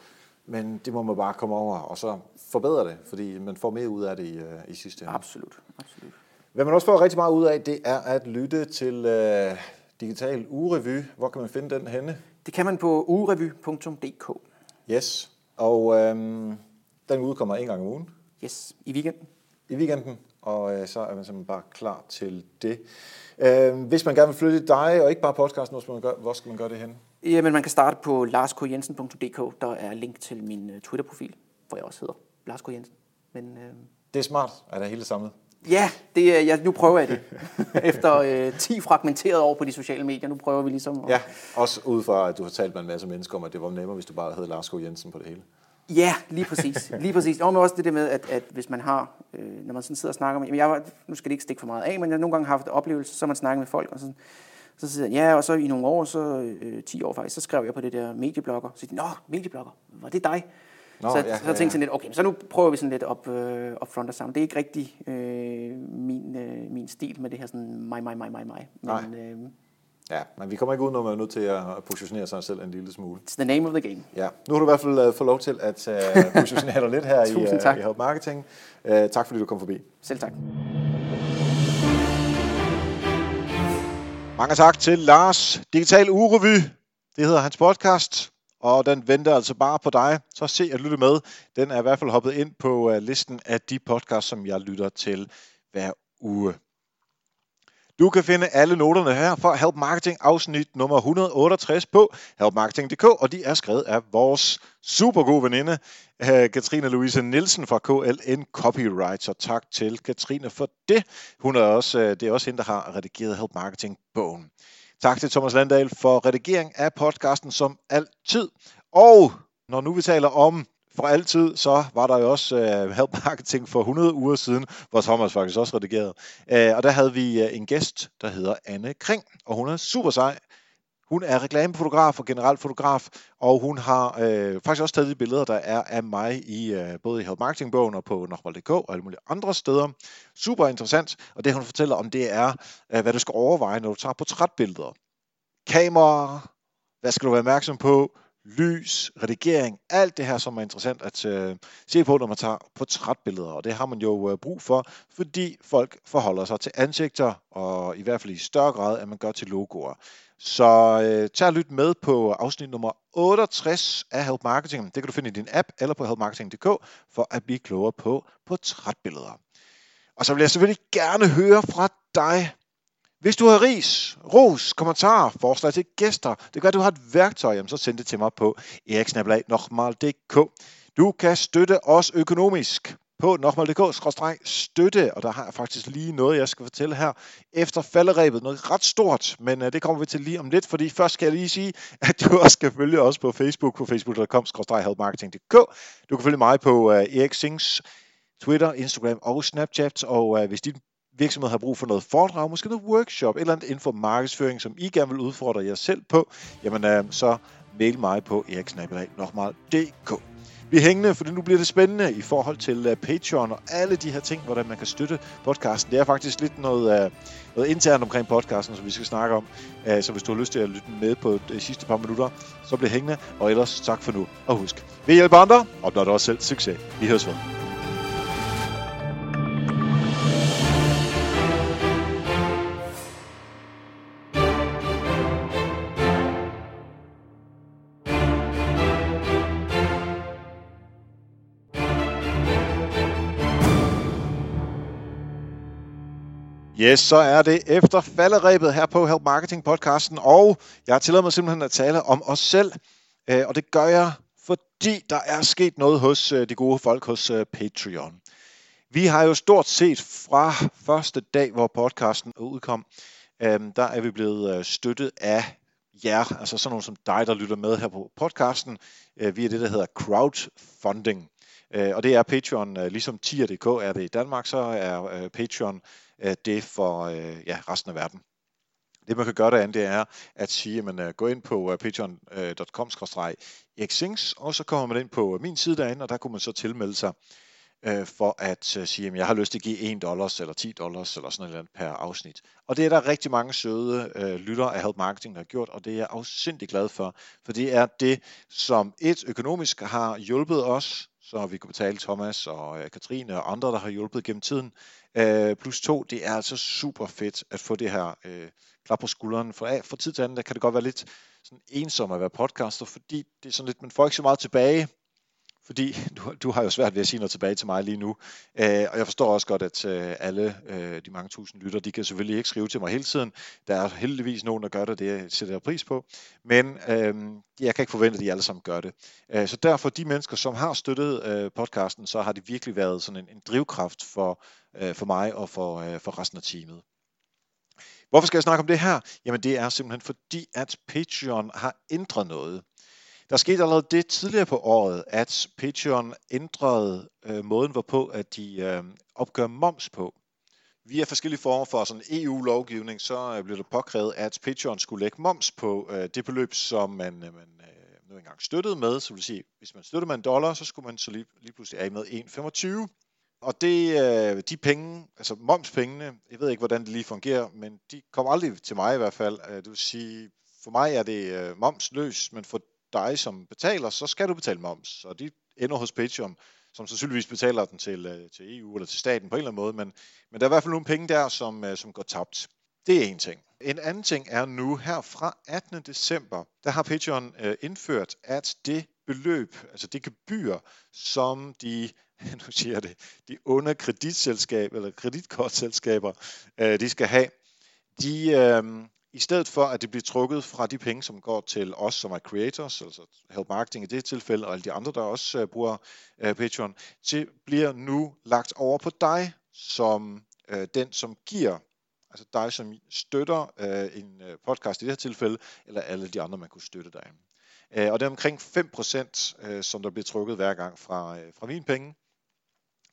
Men det må man bare komme over, og så forbedre det, fordi man får mere ud af det i, uh, i sidste ende. Absolut. Absolut. Hvad man også får rigtig meget ud af, det er at lytte til uh, Digital Ugerevy. Hvor kan man finde den henne? Det kan man på ugerevy.dk. Yes, og um, den udkommer en gang om ugen. Yes, i weekenden. I weekenden, og uh, så er man simpelthen bare klar til det. Uh, hvis man gerne vil flytte dig, og ikke bare podcasten, hvor skal man gøre, hvor skal man gøre det hen? Jamen, man kan starte på larskjensen.dk. Der er link til min uh, Twitter-profil, hvor jeg også hedder Lars K. Jensen. Men, uh... Det er smart, at der hele samlet. Ja, det, er, ja, nu prøver jeg det. Efter uh, 10 fragmenterede år på de sociale medier, nu prøver vi ligesom at... Ja, også ud fra, at du har talt med en masse mennesker om, at det var nemmere, hvis du bare hed Lars K. Jensen på det hele. Ja, lige præcis. Lige præcis. Og også det der med, at, at hvis man har, øh, når man sådan sidder og snakker med, jamen jeg var, nu skal det ikke stikke for meget af, men jeg har nogle gange haft oplevelse, så man snakker med folk, og så, Så siger han, ja, og så i nogle år, så øh, 10 år faktisk, så skrev jeg på det der medieblogger. Så siger de, nå, medieblogger, var det dig? Nå, så, ja, så jeg tænkte sådan lidt, okay, så nu prøver vi sådan lidt op, øh, up front og sammen. Det er ikke rigtig øh, min, øh, min stil med det her sådan mig, mig, mig, mig, mig. Men, øh, Ja, men vi kommer ikke ud, når man er nødt til at positionere sig selv en lille smule. It's the name of the game. Ja, nu har du i hvert fald uh, fået lov til at uh, positionere dig lidt her i, uh, i Help Marketing. Uh, tak fordi du kom forbi. Selv tak. Mange tak til Lars. Digital Urevy, det hedder hans podcast, og den venter altså bare på dig. Så se at lytte med. Den er i hvert fald hoppet ind på øh, listen af de podcasts, som jeg lytter til hver uge. Du kan finde alle noterne her for Help Marketing afsnit nummer 168 på helpmarketing.dk, og de er skrevet af vores super gode veninde, øh, Katrine Louise Nielsen fra KLN Copyright. Så tak til Katrine for det. Hun er også, øh, det er også hende, der har redigeret Help Marketing-bogen. Tak til Thomas Landahl for redigering af podcasten som altid. Og når nu vi taler om for altid, så var der jo også øh, uh, Help Marketing for 100 uger siden, hvor Thomas faktisk også redigerede. Uh, og der havde vi uh, en gæst, der hedder Anne Kring, og hun er super sej. Hun er reklamefotograf og generelt fotograf, og hun har øh, faktisk også taget de billeder, der er af mig i øh, både i Help Marketing-bogen og på Nokmal.dk og alle mulige andre steder. Super interessant, og det hun fortæller om, det er, øh, hvad du skal overveje, når du tager portrætbilleder. Kamera, hvad skal du være opmærksom på? Lys, redigering, alt det her, som er interessant at øh, se på, når man tager portrætbilleder. Og det har man jo øh, brug for, fordi folk forholder sig til ansigter, og i hvert fald i større grad, at man gør til logoer. Så øh, tag og lyt med på afsnit nummer 68 af Help Marketing. Det kan du finde i din app eller på helpmarketing.dk for at blive klogere på portrætbilleder. Og så vil jeg selvfølgelig gerne høre fra dig. Hvis du har ris, ros, kommentarer, forslag til gæster, det gør, at du har et værktøj, jamen, så send det til mig på eriksnabelag.dk. Du kan støtte os økonomisk på nokmal.dk-støtte, og der har jeg faktisk lige noget, jeg skal fortælle her efter falderæbet. Noget ret stort, men øh, det kommer vi til lige om lidt, fordi først skal jeg lige sige, at du også skal følge os på Facebook på facebook.com-helpmarketing.dk. Du kan følge mig på uh, Erik Sings Twitter, Instagram og Snapchat, og uh, hvis dit virksomhed har brug for noget foredrag, måske noget workshop, eller andet inden for markedsføring, som I gerne vil udfordre jer selv på, jamen øh, så mail mig på eriksnabelag.dk. Vi er hængende, for nu bliver det spændende i forhold til øh, Patreon og alle de her ting, hvordan man kan støtte podcasten. Det er faktisk lidt noget, øh, noget internt omkring podcasten, som vi skal snakke om. Øh, så hvis du har lyst til at lytte med på de sidste par minutter, så bliver hængende. Og ellers tak for nu. Og husk, vi hjælper andre, opnår du også selv succes. Vi høres ved. Yes, så er det efter falderæbet her på Help Marketing podcasten, og jeg har tilladt mig simpelthen at tale om os selv, øh, og det gør jeg, fordi der er sket noget hos øh, de gode folk hos øh, Patreon. Vi har jo stort set fra første dag, hvor podcasten udkom, der er vi blevet støttet af jer, altså sådan nogle som dig, der lytter med her på podcasten, via det, der hedder crowdfunding. Og det er Patreon, ligesom tier.dk er det i Danmark, så er Patreon Øh, det for øh, ja, resten af verden. Det man kan gøre derinde, det er at sige, at man går ind på øh, patreon.com xings og så kommer man ind på min side derinde, og der kunne man så tilmelde sig for at sige, at jeg har lyst til at give 1 dollars eller 10 dollars eller sådan noget per afsnit. Og det er der rigtig mange søde uh, lyttere af Help Marketing, der har gjort, og det er jeg afsindig glad for, for det er det, som et økonomisk har hjulpet os, så vi kunne betale Thomas og øh, Katrine og andre, der har hjulpet gennem tiden, Øh, plus to, det er altså super fedt at få det her øh, klap på skulderen. For, af, for tid til anden, der kan det godt være lidt sådan ensom at være podcaster, fordi det er sådan lidt, man får ikke så meget tilbage fordi du, du har jo svært ved at sige noget tilbage til mig lige nu. Øh, og jeg forstår også godt, at øh, alle øh, de mange tusind lytter, de kan selvfølgelig ikke skrive til mig hele tiden. Der er heldigvis nogen, der gør det, det sætter jeg pris på. Men øh, jeg kan ikke forvente, at de alle sammen gør det. Øh, så derfor, de mennesker, som har støttet øh, podcasten, så har det virkelig været sådan en, en drivkraft for, øh, for mig og for, øh, for resten af teamet. Hvorfor skal jeg snakke om det her? Jamen det er simpelthen fordi, at Patreon har ændret noget. Der skete allerede det tidligere på året, at Patreon ændrede øh, måden, hvorpå at de øh, opgør moms på. via forskellige former for sådan EU-lovgivning, så øh, blev det påkrævet, at Patreon skulle lægge moms på øh, det beløb, som man, øh, man øh, nu engang støttede med. Så vil sige, hvis man støttede med en dollar, så skulle man så lige, lige pludselig af med 1,25. Og det, øh, de penge, altså momspengene, jeg ved ikke, hvordan det lige fungerer, men de kommer aldrig til mig i hvert fald. Øh, det vil sige, for mig er det øh, momsløs, men for dig som betaler, så skal du betale moms. Og de ender hos Patreon som sandsynligvis betaler den til, øh, til EU eller til staten på en eller anden måde, men, men der er i hvert fald nogle penge der, som, øh, som går tabt. Det er en ting. En anden ting er nu her fra 18. december, der har Patreon øh, indført, at det beløb, altså det gebyr, som de, nu siger det, de under kreditselskaber eller kreditkortselskaber, øh, de skal have, de, øh, i stedet for at det bliver trukket fra de penge, som går til os, som er creators, altså Help Marketing i det tilfælde, og alle de andre, der også uh, bruger uh, Patreon, til bliver nu lagt over på dig, som uh, den, som giver, altså dig, som støtter uh, en uh, podcast i det her tilfælde, eller alle de andre, man kunne støtte dig. Uh, og det er omkring 5%, uh, som der bliver trukket hver gang fra, uh, fra mine penge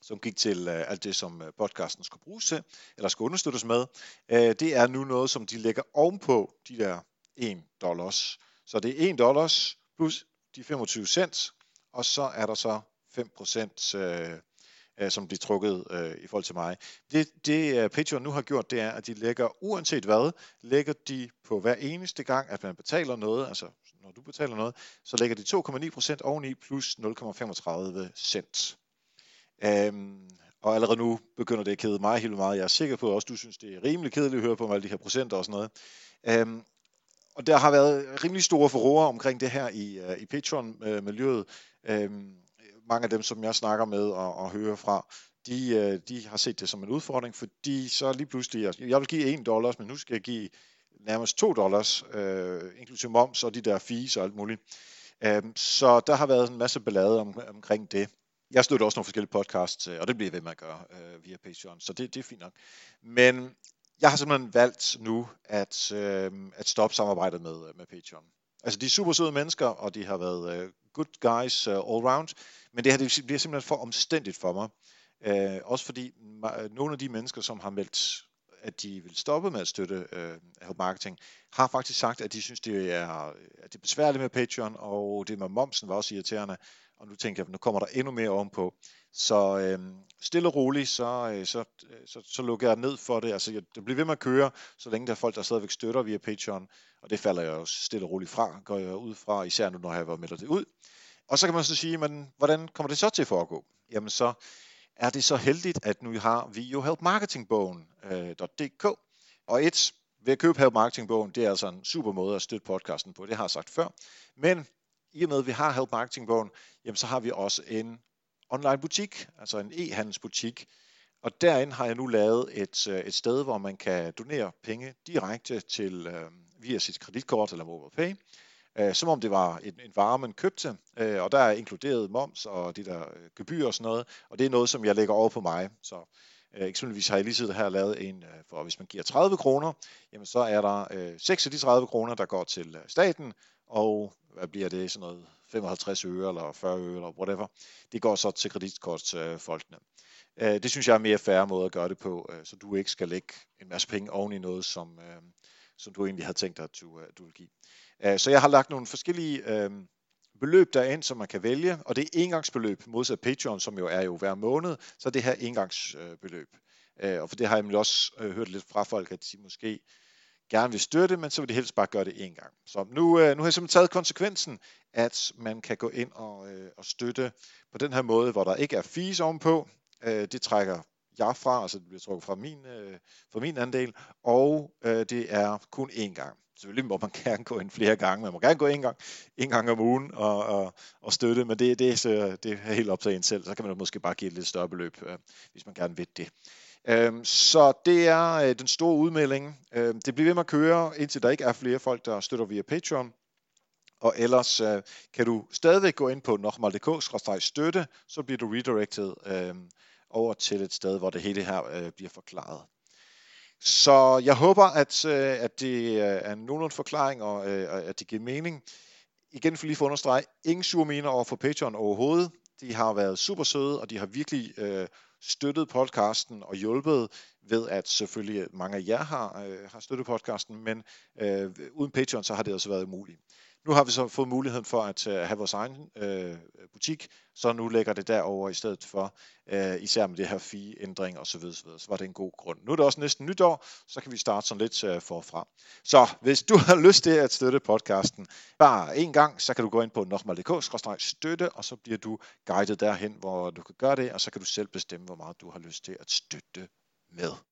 som gik til øh, alt det, som øh, podcasten skulle bruges til, eller skulle understøttes med, øh, det er nu noget, som de lægger ovenpå de der 1 dollars. Så det er 1 dollars plus de 25 cent, og så er der så 5% øh, øh, som bliver trukket øh, i forhold til mig. Det, det uh, Patreon nu har gjort, det er, at de lægger, uanset hvad, lægger de på hver eneste gang, at man betaler noget, altså når du betaler noget, så lægger de 2,9% oveni plus 0,35 cent. Øhm, og allerede nu begynder det at kede mig helt meget. Jeg er sikker på, at også du synes, det er rimelig kedeligt at høre på med alle de her procenter og sådan noget. Øhm, og der har været rimelig store forroer omkring det her i, øh, i Patreon-miljøet. Øhm, mange af dem, som jeg snakker med og, og hører fra, de, øh, de har set det som en udfordring, fordi så lige pludselig, jeg, jeg vil give 1 dollars, men nu skal jeg give nærmest 2 dollars, øh, inklusive moms og de der fees og alt muligt. Um, så der har været en masse ballade om, omkring det. Jeg støtter også nogle forskellige podcasts, øh, og det bliver jeg ved med at gøre øh, via Patreon, så det, det er fint nok. Men jeg har simpelthen valgt nu at, øh, at stoppe samarbejdet med, øh, med Patreon. Altså, de er super søde mennesker, og de har været øh, good guys øh, all round, men det her det bliver simpelthen for omstændigt for mig. Øh, også fordi øh, nogle af de mennesker, som har meldt, at de vil stoppe med at støtte øh, Help Marketing, har faktisk sagt, at de synes, det er, at det er besværligt med Patreon, og det med momsen var også irriterende, og nu tænker jeg, nu kommer der endnu mere ovenpå. Så øh, stille og roligt, så, øh, så, øh, så, så lukker jeg ned for det. Altså, jeg, det bliver ved med at køre, så længe der er folk, der stadigvæk støtter via Patreon. Og det falder jeg jo stille og roligt fra, går jeg ud fra, især nu, når jeg har været meldt det ud. Og så kan man så sige, men hvordan kommer det så til at foregå? Jamen så er det så heldigt, at nu har vi jo helpmarketingbogen.dk. Øh, og et, ved at købe Help Marketingbogen, det er altså en super måde at støtte podcasten på, det har jeg sagt før. Men i og med, at vi har Help Marketingbogen, jamen så har vi også en online butik, altså en e-handelsbutik. Og derinde har jeg nu lavet et, øh, et sted, hvor man kan donere penge direkte til øh, via sit kreditkort eller MobilePay, øh, som om det var en, en vare, man købte. Øh, og der er inkluderet moms og de der øh, gebyr og sådan noget. Og det er noget, som jeg lægger over på mig. Så øh, eksempelvis har jeg lige siddet her og lavet en, øh, for hvis man giver 30 kroner, jamen så er der øh, 6 af de 30 kroner, der går til øh, staten, og hvad bliver det, sådan noget 55 øre eller 40 øre eller whatever, det går så til kreditkortfolkene. Øh, øh, det synes jeg er en mere færre måde at gøre det på, øh, så du ikke skal lægge en masse penge oven i noget, som, som du egentlig havde tænkt dig, at du, øh, du vil give. Øh, så jeg har lagt nogle forskellige øh, beløb derind, som man kan vælge, og det er engangsbeløb, modsat Patreon, som jo er jo hver måned, så det her engangsbeløb. Og for det har jeg også hørt lidt fra folk, at de måske gerne vil støtte, men så vil de helst bare gøre det en gang. Så nu, øh, nu har jeg simpelthen taget konsekvensen, at man kan gå ind og, øh, og støtte på den her måde, hvor der ikke er fees ovenpå. Øh, det trækker jeg fra, altså det bliver trukket fra min, øh, fra min andel, og øh, det er kun én gang. Selvfølgelig må man gerne gå ind flere gange, man må gerne gå en gang, en gang om ugen og, og, og støtte, men det, det, så, det er helt op til en selv, så kan man måske bare give et lidt større beløb, øh, hvis man gerne vil det. Øhm, så det er øh, den store udmelding. Øhm, det bliver ved med at køre, indtil der ikke er flere folk, der støtter via Patreon. Og ellers øh, kan du stadigvæk gå ind på nokmal.dk-støtte, så bliver du redirected øh, over til et sted, hvor det hele her øh, bliver forklaret. Så jeg håber, at, øh, at det øh, er en nogenlunde forklaring, og øh, at det giver mening. Igen for lige for at understrege, ingen sure miner over for Patreon overhovedet. De har været super søde, og de har virkelig øh, støttet podcasten og hjulpet ved at selvfølgelig mange af jer har, øh, har støttet podcasten, men øh, uden Patreon, så har det altså været umuligt. Nu har vi så fået muligheden for at øh, have vores egen øh, butik, så nu lægger det derover i stedet for, øh, især med det her fee-ændring og så videre, så, så var det en god grund. Nu er det også næsten nytår, så kan vi starte sådan lidt øh, forfra. Så hvis du har lyst til at støtte podcasten bare en gang, så kan du gå ind på nokmal.dk-støtte, og så bliver du guidet derhen, hvor du kan gøre det, og så kan du selv bestemme, hvor meget du har lyst til at støtte med.